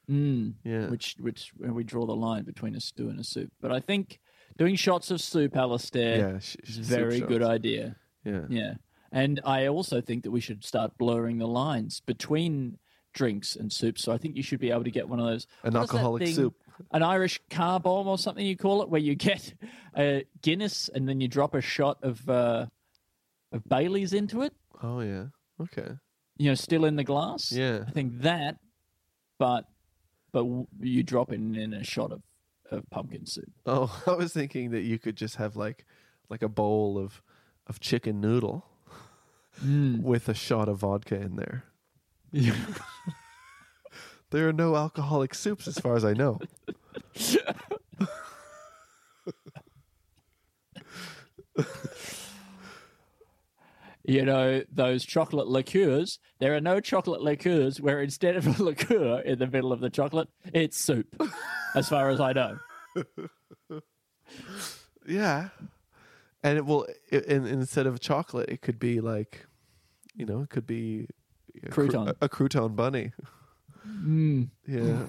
mm, Yeah. which which where we draw the line between a stew and a soup. But I think doing shots of soup, Alistair, yeah. sh- is a very good shots. idea. Yeah. Yeah. And I also think that we should start blurring the lines between drinks and soups. So I think you should be able to get one of those An alcoholic soup. An Irish car bomb or something you call it, where you get a Guinness and then you drop a shot of uh, of Bailey's into it. Oh yeah. Okay. You know, still in the glass. Yeah. I think that, but but you drop in in a shot of, of pumpkin soup. Oh, I was thinking that you could just have like like a bowl of of chicken noodle Mm. with a shot of vodka in there. There are no alcoholic soups as far as I know. you know, those chocolate liqueurs, there are no chocolate liqueurs where instead of a liqueur in the middle of the chocolate, it's soup, as far as I know. Yeah, and it will. It, and, and instead of chocolate, it could be like, you know, it could be a Crouton. a, a crouton bunny. Mm. Yeah.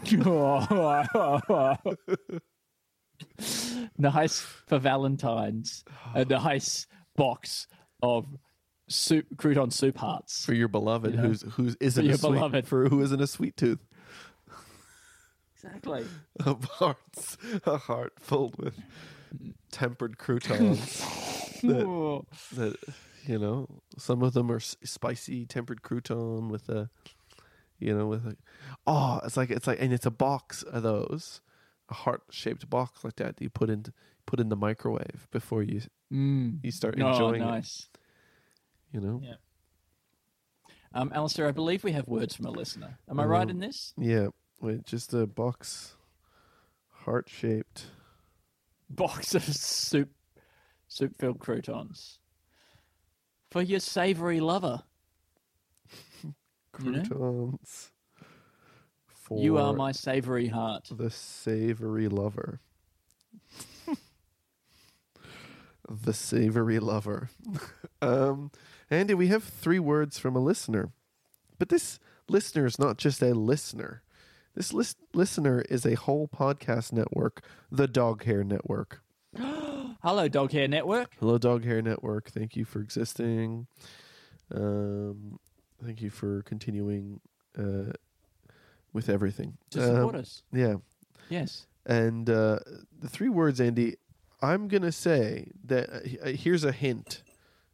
nice for Valentine's. A nice box of soup, crouton soup hearts. For your beloved, Yeah. who's who's isn't your a sweet, beloved. for who isn't a sweet tooth. Exactly. Of hearts, a heart filled with tempered croutons. that, that you know, some of them are spicy tempered crouton with a, you know, with a, oh, it's like it's like, and it's a box of those, a heart shaped box like that. that you put in put in the microwave before you Mm. you start Oh, enjoying it. nice. You know, Yeah. Um, Alistair, I believe we have words from a listener. Am I right Um, in this? yeah. Wait, just a box, heart shaped. Box of soup, soup filled croutons for your savoury lover. You know? croutons. For You are my savoury heart. the savory lover. the savory lover. um, Andy, we have three words from a listener, but this listener is not just a listener. This lis- listener is a whole podcast network, the Dog Hair Network. Hello, Dog Hair Network. Hello, Dog Hair Network. Thank you for existing. Um, thank you for continuing uh, with everything. To support Um, us. Yeah. Yes. And uh, the three words, Andy, I'm going to say that uh, uh, here's a hint.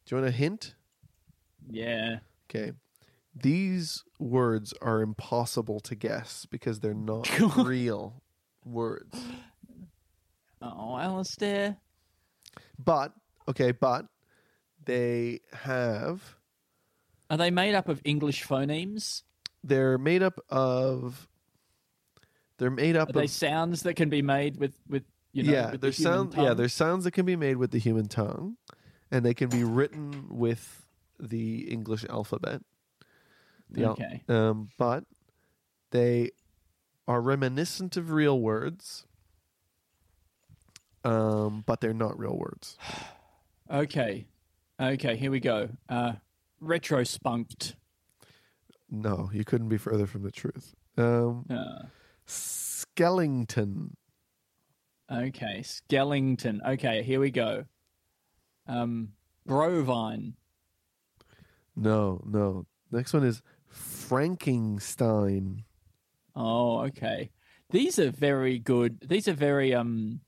Do you want a hint? Yeah. Okay. These words are impossible to guess because they're not real words. Oh, Alistair. But, okay, but they have, Are they made up of English phonemes? they're made up of, they're made up Are they of, sounds that can be made with, with you know, yeah, with the there's sound, yeah, there's sounds that can be made with the human tongue and they can be written with the English alphabet. The al- Okay. um, but they are reminiscent of real words, um, but they're not real words. Okay. Okay, here we go. Uh, retro spunked. No, you couldn't be further from the truth. Um, Uh, Skellington. okay, Skellington. Okay, here we go. Um, Brovine. No, no. Next one is Frankenstein. Oh, okay. These are very good. These are very um.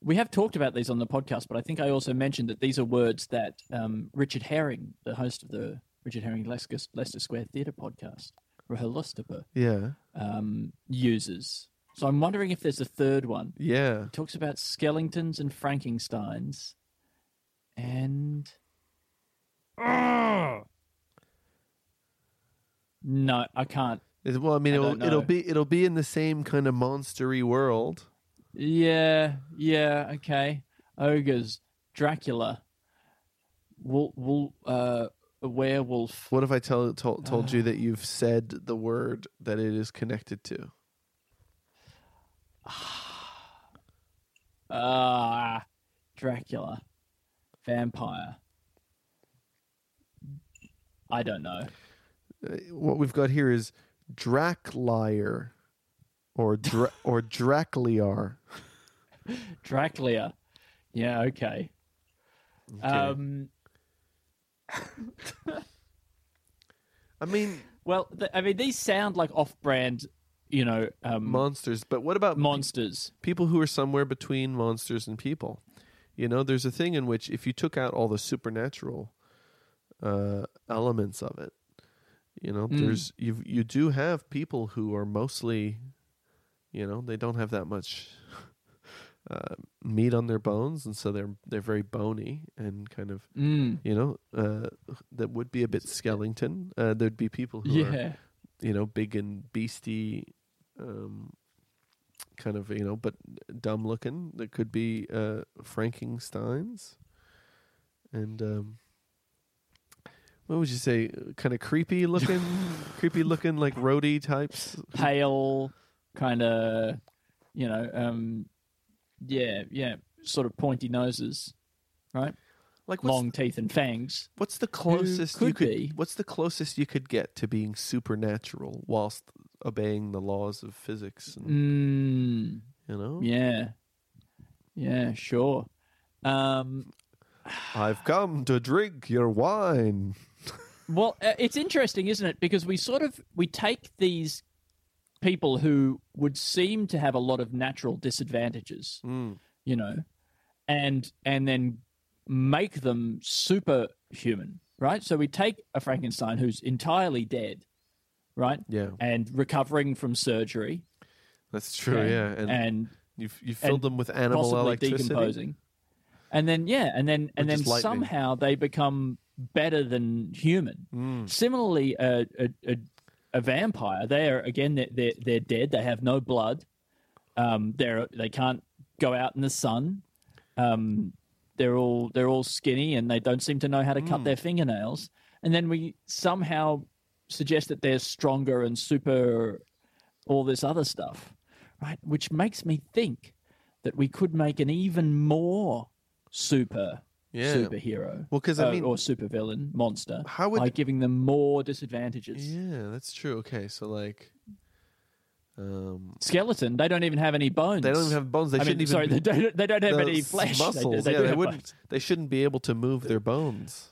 We have talked about these on the podcast, but I think I also mentioned that these are words that um, Richard Herring, the host of the Richard Herring Leicester, Leicester Square Theatre podcast, RHLSTP, Yeah, um, uses. So I'm wondering if there's a third one. yeah. It talks about Skellingtons and Frankensteins, and no, I can't. Well, I mean, I it'll it'll be it'll be in the same kind of monstery world. Yeah, yeah, okay. Ogres, Dracula, wool, wool, uh, a werewolf. What if I tell told, told you that you've said the word that it is connected to? Ah, Dracula, vampire. I don't know. Uh, what we've got here is Dracliar or Dra- or Dracliar. Dracula. Yeah, okay. Um, I mean well, th- I mean, these sound like off-brand, you know, um, monsters, but what about pe- monsters. people who are somewhere between monsters and people? You know, there's a thing in which if you took out all the supernatural uh, elements of it, you know, Mm. there's you you do have people who are mostly, you know, they don't have that much uh, meat on their bones, and so they're they're very bony and kind of Mm, you know uh, that would be a bit skeleton. Uh, there'd be people who are you know big and beastie, um, kind of you know, but dumb looking. There could be uh, Frankenstein's, and um, what would you say? Kind of creepy looking, creepy looking like roadie types. pale, kind of, you know, um, yeah, yeah, sort of pointy noses, right? Like what's, Long teeth and fangs. what's the closest you could could? be. What's the closest you could get to being supernatural whilst obeying the laws of physics and Mm, you know yeah. Yeah, sure. Um, I've come to drink your wine. Well, uh, it's interesting, isn't it? Because we sort of we take these people who would seem to have a lot of natural disadvantages, you know, and and then make them superhuman, right? So we take a Frankenstein who's entirely dead, right? Yeah. And recovering from surgery. That's true, okay, yeah. And, and you you filled them with animal electricity. decomposing. And then yeah, and then and then somehow they become better than human. Mm. Similarly, a, a, a, a vampire, they're again they're, they're they're dead. They have no blood. Um, they're they can't go out in the sun. Um, they're all they're all skinny and they don't seem to know how to Mm. cut their fingernails. And then we somehow suggest that they're stronger and super, all this other stuff, right? Which makes me think that we could make an even more super Yeah. superhero. Well, 'cause, I uh, mean- or supervillain monster. How would- by giving them more disadvantages? Yeah, that's true. Okay, so like um Skeleton, they don't even have any bones. they don't even have bones. They I shouldn't mean, even sorry, be, they don't. They don't have any flesh. Muscles. They, yeah, they wouldn't bones. they shouldn't be able to move their bones.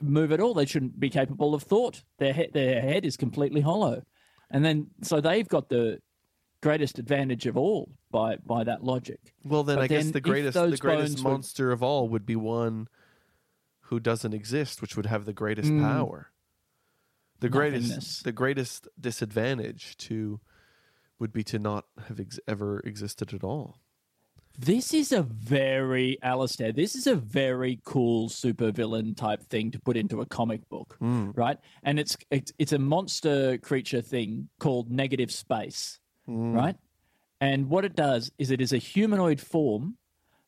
move at all. They shouldn't be capable of thought. Their head, their head is completely hollow, and then so they've got the greatest advantage of all by by that logic. Well, then But I guess the greatest the greatest monster of all would be one who doesn't exist, which would have the greatest mm. power. The greatest the greatest disadvantage to would be to not have ex- ever existed at all. This is a very Alistair. This is a very cool supervillain type thing to put into a comic book, mm. right? And it's it's it's a monster creature thing called negative space, Mm. right? And what it does is it is a humanoid form,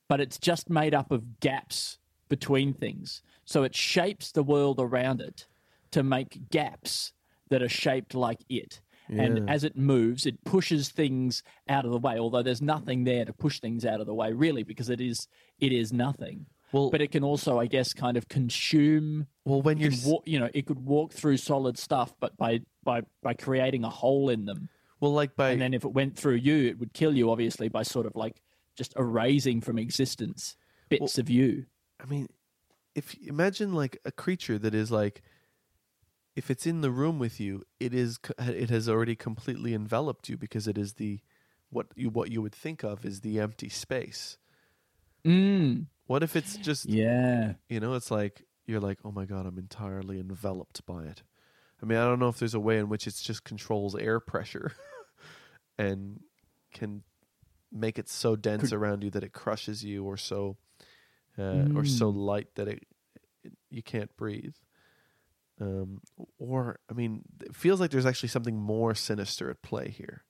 but it's just made up of gaps between things. So it shapes the world around it to make gaps that are shaped like it. And as it moves, it pushes things out of the way. Although there's nothing there to push things out of the way, really, because it is it is nothing. Well- but it can also, I guess, kind of consume. Well, when you're can wa- you know, it could walk through solid stuff, but by by by creating a hole in them, well, like by and then if it went through you, it would kill you, obviously, by sort of like just erasing from existence bits of you. I mean, if imagine like a creature that is like, if it's in the room with you, it is it has already completely enveloped you because it is the what you what you would think of is the empty space. Mm. What if it's just Yeah. you know it's like you're like oh my god I'm entirely enveloped by it. I mean I don't know if there's a way in which it just controls air pressure and can make it so dense around you that it crushes you or so uh, or so light that it, it you can't breathe. Um, or I mean, it feels like there's actually something more sinister at play here.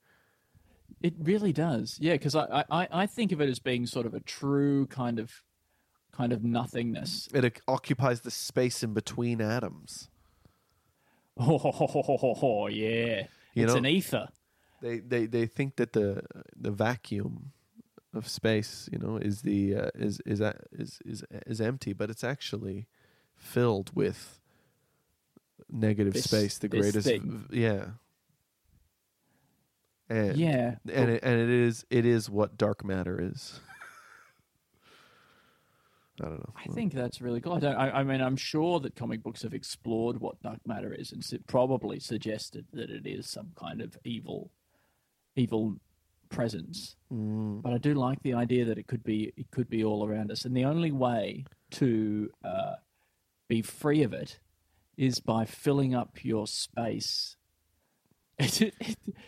It really does, yeah. Because I, I, I think of it as being sort of a true kind of, kind of nothingness. It occupies the space in between atoms. Oh, yeah, You it's know- an ether. They they they think that the the vacuum of space, you know, is the uh, is is is is is empty, but it's actually filled with negative This- space. The greatest, thing. yeah, and Yeah, and it, and it is it is what dark matter is. I don't know. I think that's really cool. I, don't, I, I mean, I'm sure that comic books have explored what dark matter is and probably suggested that it is some kind of evil, evil presence. Mm. But I do like the idea that it could be it could be all around us, and the only way to uh, be free of it is by filling up your space.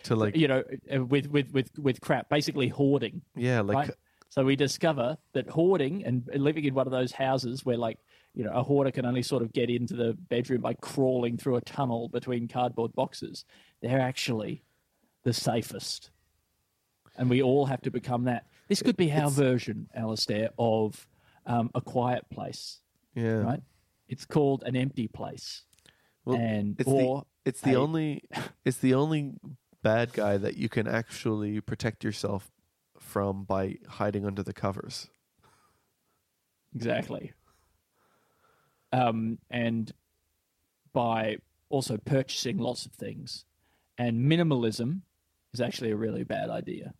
To, like- you know, uh, with with with with crap, basically hoarding yeah, like right? So we discover that hoarding and living in one of those houses where, like, you know, a hoarder can only sort of get into the bedroom by crawling through a tunnel between cardboard boxes. They're actually the safest. And we all have to become that. This could be our version, Alistair, of um, a quiet place, yeah, right? It's called an empty place. Well, and it's or the it's the a- only it's the only bad guy that you can actually protect yourself from by hiding under the covers. Exactly. Um, and by also purchasing lots of things and minimalism is actually a really bad idea.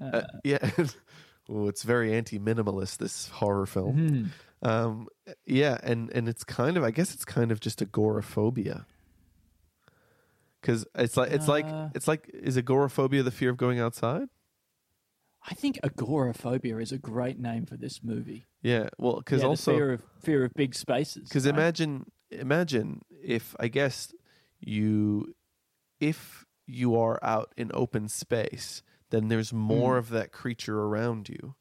Uh, yeah. oh, it's very anti-minimalist. This horror film. Mhm. Um, yeah, and and it's kind of, I guess, it's kind of just agoraphobia. Because it's like it's like Uh. it's like is agoraphobia the fear of going outside? I think agoraphobia is a great name for this movie. Yeah, well, because Yeah, also fear of fear of big spaces. Because right? imagine, imagine if I guess you, if you are out in open space, then there's more Mm. of that creature around you,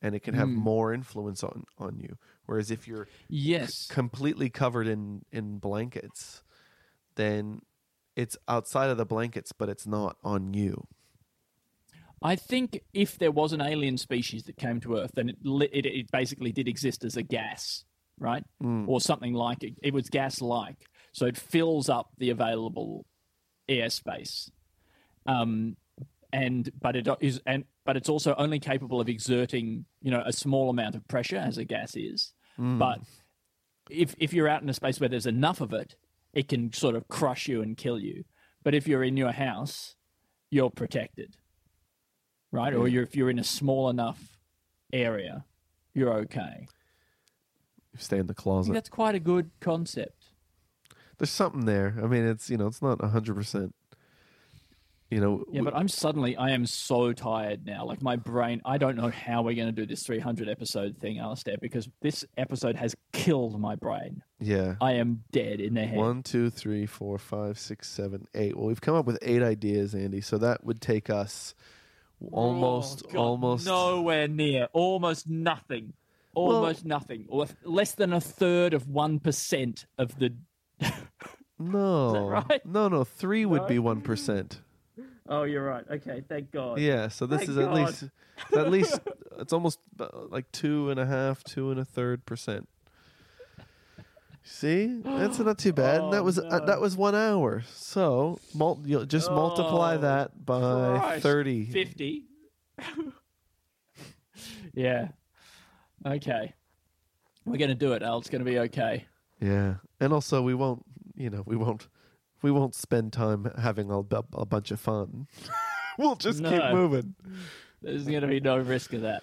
and it can have Mm. more influence on on you. Whereas if you're yes, completely covered in in blankets, then it's outside of the blankets, but it's not on you. I think if there was an alien species that came to Earth, then it it, it basically did exist as a gas, right, or something like it. It was gas-like, so it fills up the available airspace. Um, and but it is and but it's also only capable of exerting you know a small amount of pressure as a gas is. But if if you're out in a space where there's enough of it, it can sort of crush you and kill you. But if you're in your house, you're protected, right? Or you're, if you're in a small enough area, you're okay. You stay in the closet. that's quite a good concept. There's something there. I mean, it's you know, it's not hundred percent. You know, Yeah, but I'm suddenly I am so tired now. Like my brain, I don't know how we're going to do this 300 episode thing, Alistair, because this episode has killed my brain. yeah. I am dead in the head. One, two, three, four, five, six, seven, eight. Well, we've come up with eight ideas, Andy. So that would take us almost, Oh, God, almost. nowhere near, almost nothing, almost nothing, or less than a third of one percent of the. no, right? no, no. Three would No? be one percent. Oh, you're right. Okay, thank God. Yeah. So this Thank is at God. least, at least, it's almost uh, like two and a half, two and a third percent. See, that's not too bad. and that Oh, was uh, that was one hour. So mul- you'll just multiply Oh, that by Christ, thirty. 50. yeah. Okay. We're going to do it, Al. It's going to be okay. Yeah, and also we won't, you know, we won't, we won't spend time having a, bu- a bunch of fun. we'll just keep No. moving. There's going to be no risk of that.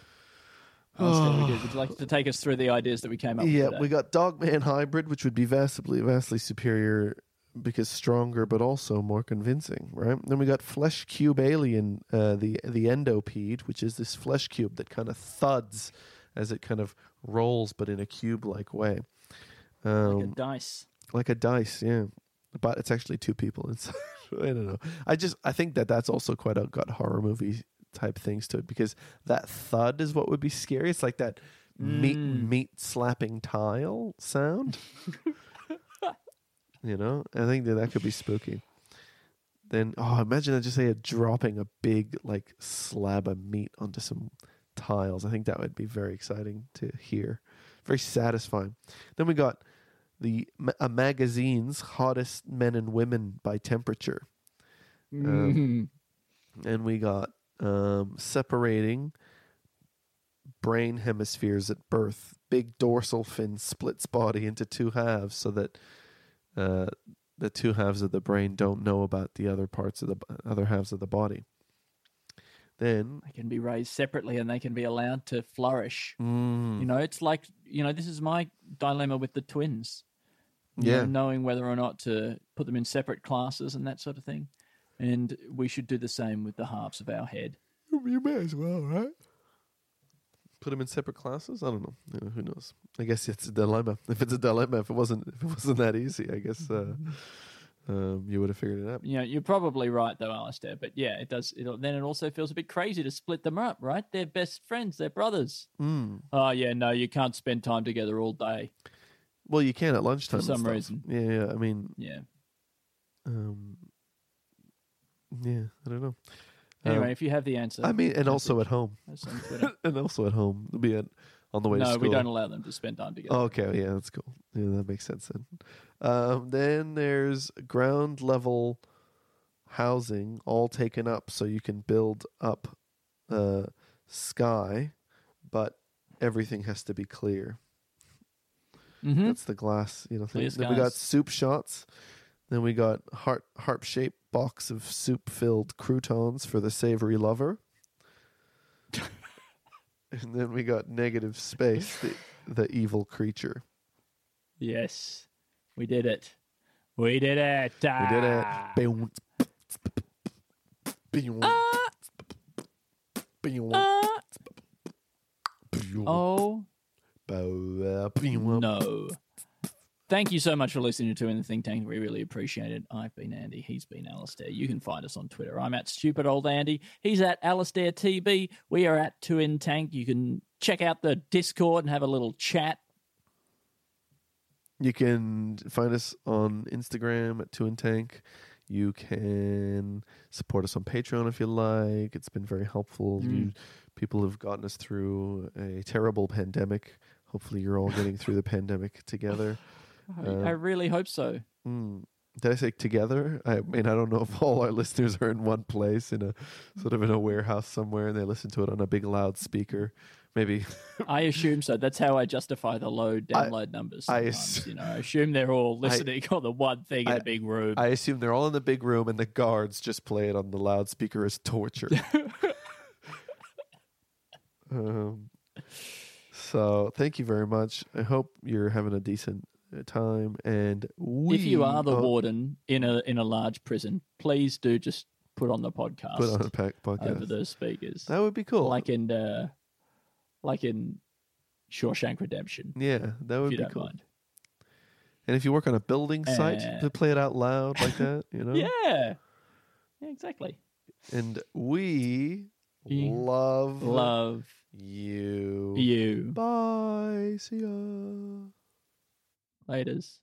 We did. Would you like to take us through the ideas that we came up Yeah, with? today? we got Dogman Hybrid, which would be vastly, vastly superior because stronger, but also more convincing, right? Then we got Flesh Cube Alien, uh, the the Endopede, which is this flesh cube that kind of thuds as it kind of rolls, but in a cube-like way. Um, like a dice. like a dice yeah but it's actually two people inside i don't know i just i think that that's also quite a got horror movie type things to it because that thud is what would be scary. It's like that meat Mm. meat slapping tile sound. You know? I think that that could be spooky. Then oh imagine i just say dropping a big like slab of meat onto some tiles. I think that would be very exciting to hear. Very satisfying. Then we got the a magazine's hottest men and women by temperature, Mhm. and we got um, separating brain hemispheres at birth. Big dorsal fin splits body into two halves, so that uh, the two halves of the brain don't know about the other parts of the other halves of the body. Then, They can be raised separately and they can be allowed to flourish. mm, You know, it's like, you know, this is my dilemma with the twins. You Yeah. know, knowing whether or not to put them in separate classes and that sort of thing. And we should do the same with the halves of our head. You may as well, right? Put them in separate classes. I don't know. Yeah, who knows? I guess it's a dilemma. If it's a dilemma, if it wasn't, if it wasn't that easy, I guess uh, um, you would have figured it out. You know, you're probably right though, Alistair. But yeah, it does. It, then it also feels a bit crazy to split them up, right? They're best friends. They're brothers. Mm. Oh yeah, no, you can't spend time together all day. Well, you can at lunchtime. for some reason. Yeah, yeah. I mean, Yeah. um, yeah. I don't know. Anyway, Um, if you have the answer, I mean, and also at home, us on Twitter. and also at home. It'll be at, on the way to no, we don't allow them to spend time together. Okay, yeah, that's cool. Yeah, that makes sense then. Um, then there's ground level housing all taken up, so you can build up uh, sky, but everything has to be clear. hmm That's the glass, you know. Thing. Then we got soup shots. Then we got heart harp shaped box of soup filled croutons for the savory lover. and then we got negative space, the, the evil creature. Yes, we did it. We did it. We did it. Boom. Boom. Boom. Ah. Oh no! Thank you so much for listening to In the Think Tank. We really appreciate it. I've been Andy. He's been Alistair. You can find us on Twitter. I'm at Stupid Old Andy. He's at Alistair TB. We are at Two In Tank. You can check out the Discord and have a little chat. You can find us on Instagram at Two and Tank. You can support us on Patreon if you like. It's been very helpful. Mm. You, people have gotten us through a terrible pandemic. Hopefully, you're all getting through the pandemic together. I, Uh, I really hope so. Mm. Did I say together? I mean, I don't know if all our listeners are in one place in a sort of in a warehouse somewhere and they listen to it on a big loudspeaker. Maybe I assume so. That's how I justify the low download numbers. I ass- you know, I assume they're all listening on the one thing in I- a big room. I assume they're all in the big room and the guards just play it on the loudspeaker as torture. um, so thank you very much. I hope you're having a decent time. And we, if you are the warden in a in a large prison, please do just put on the podcast put on a pack podcast, over those speakers, that would be cool. like in uh, like in Shawshank Redemption. yeah, that would be cool. mind. And if you work on a building site, Uh, to play it out loud like that, you know. Yeah, yeah, exactly. And we You love Love you. you. Bye. See ya. Laters.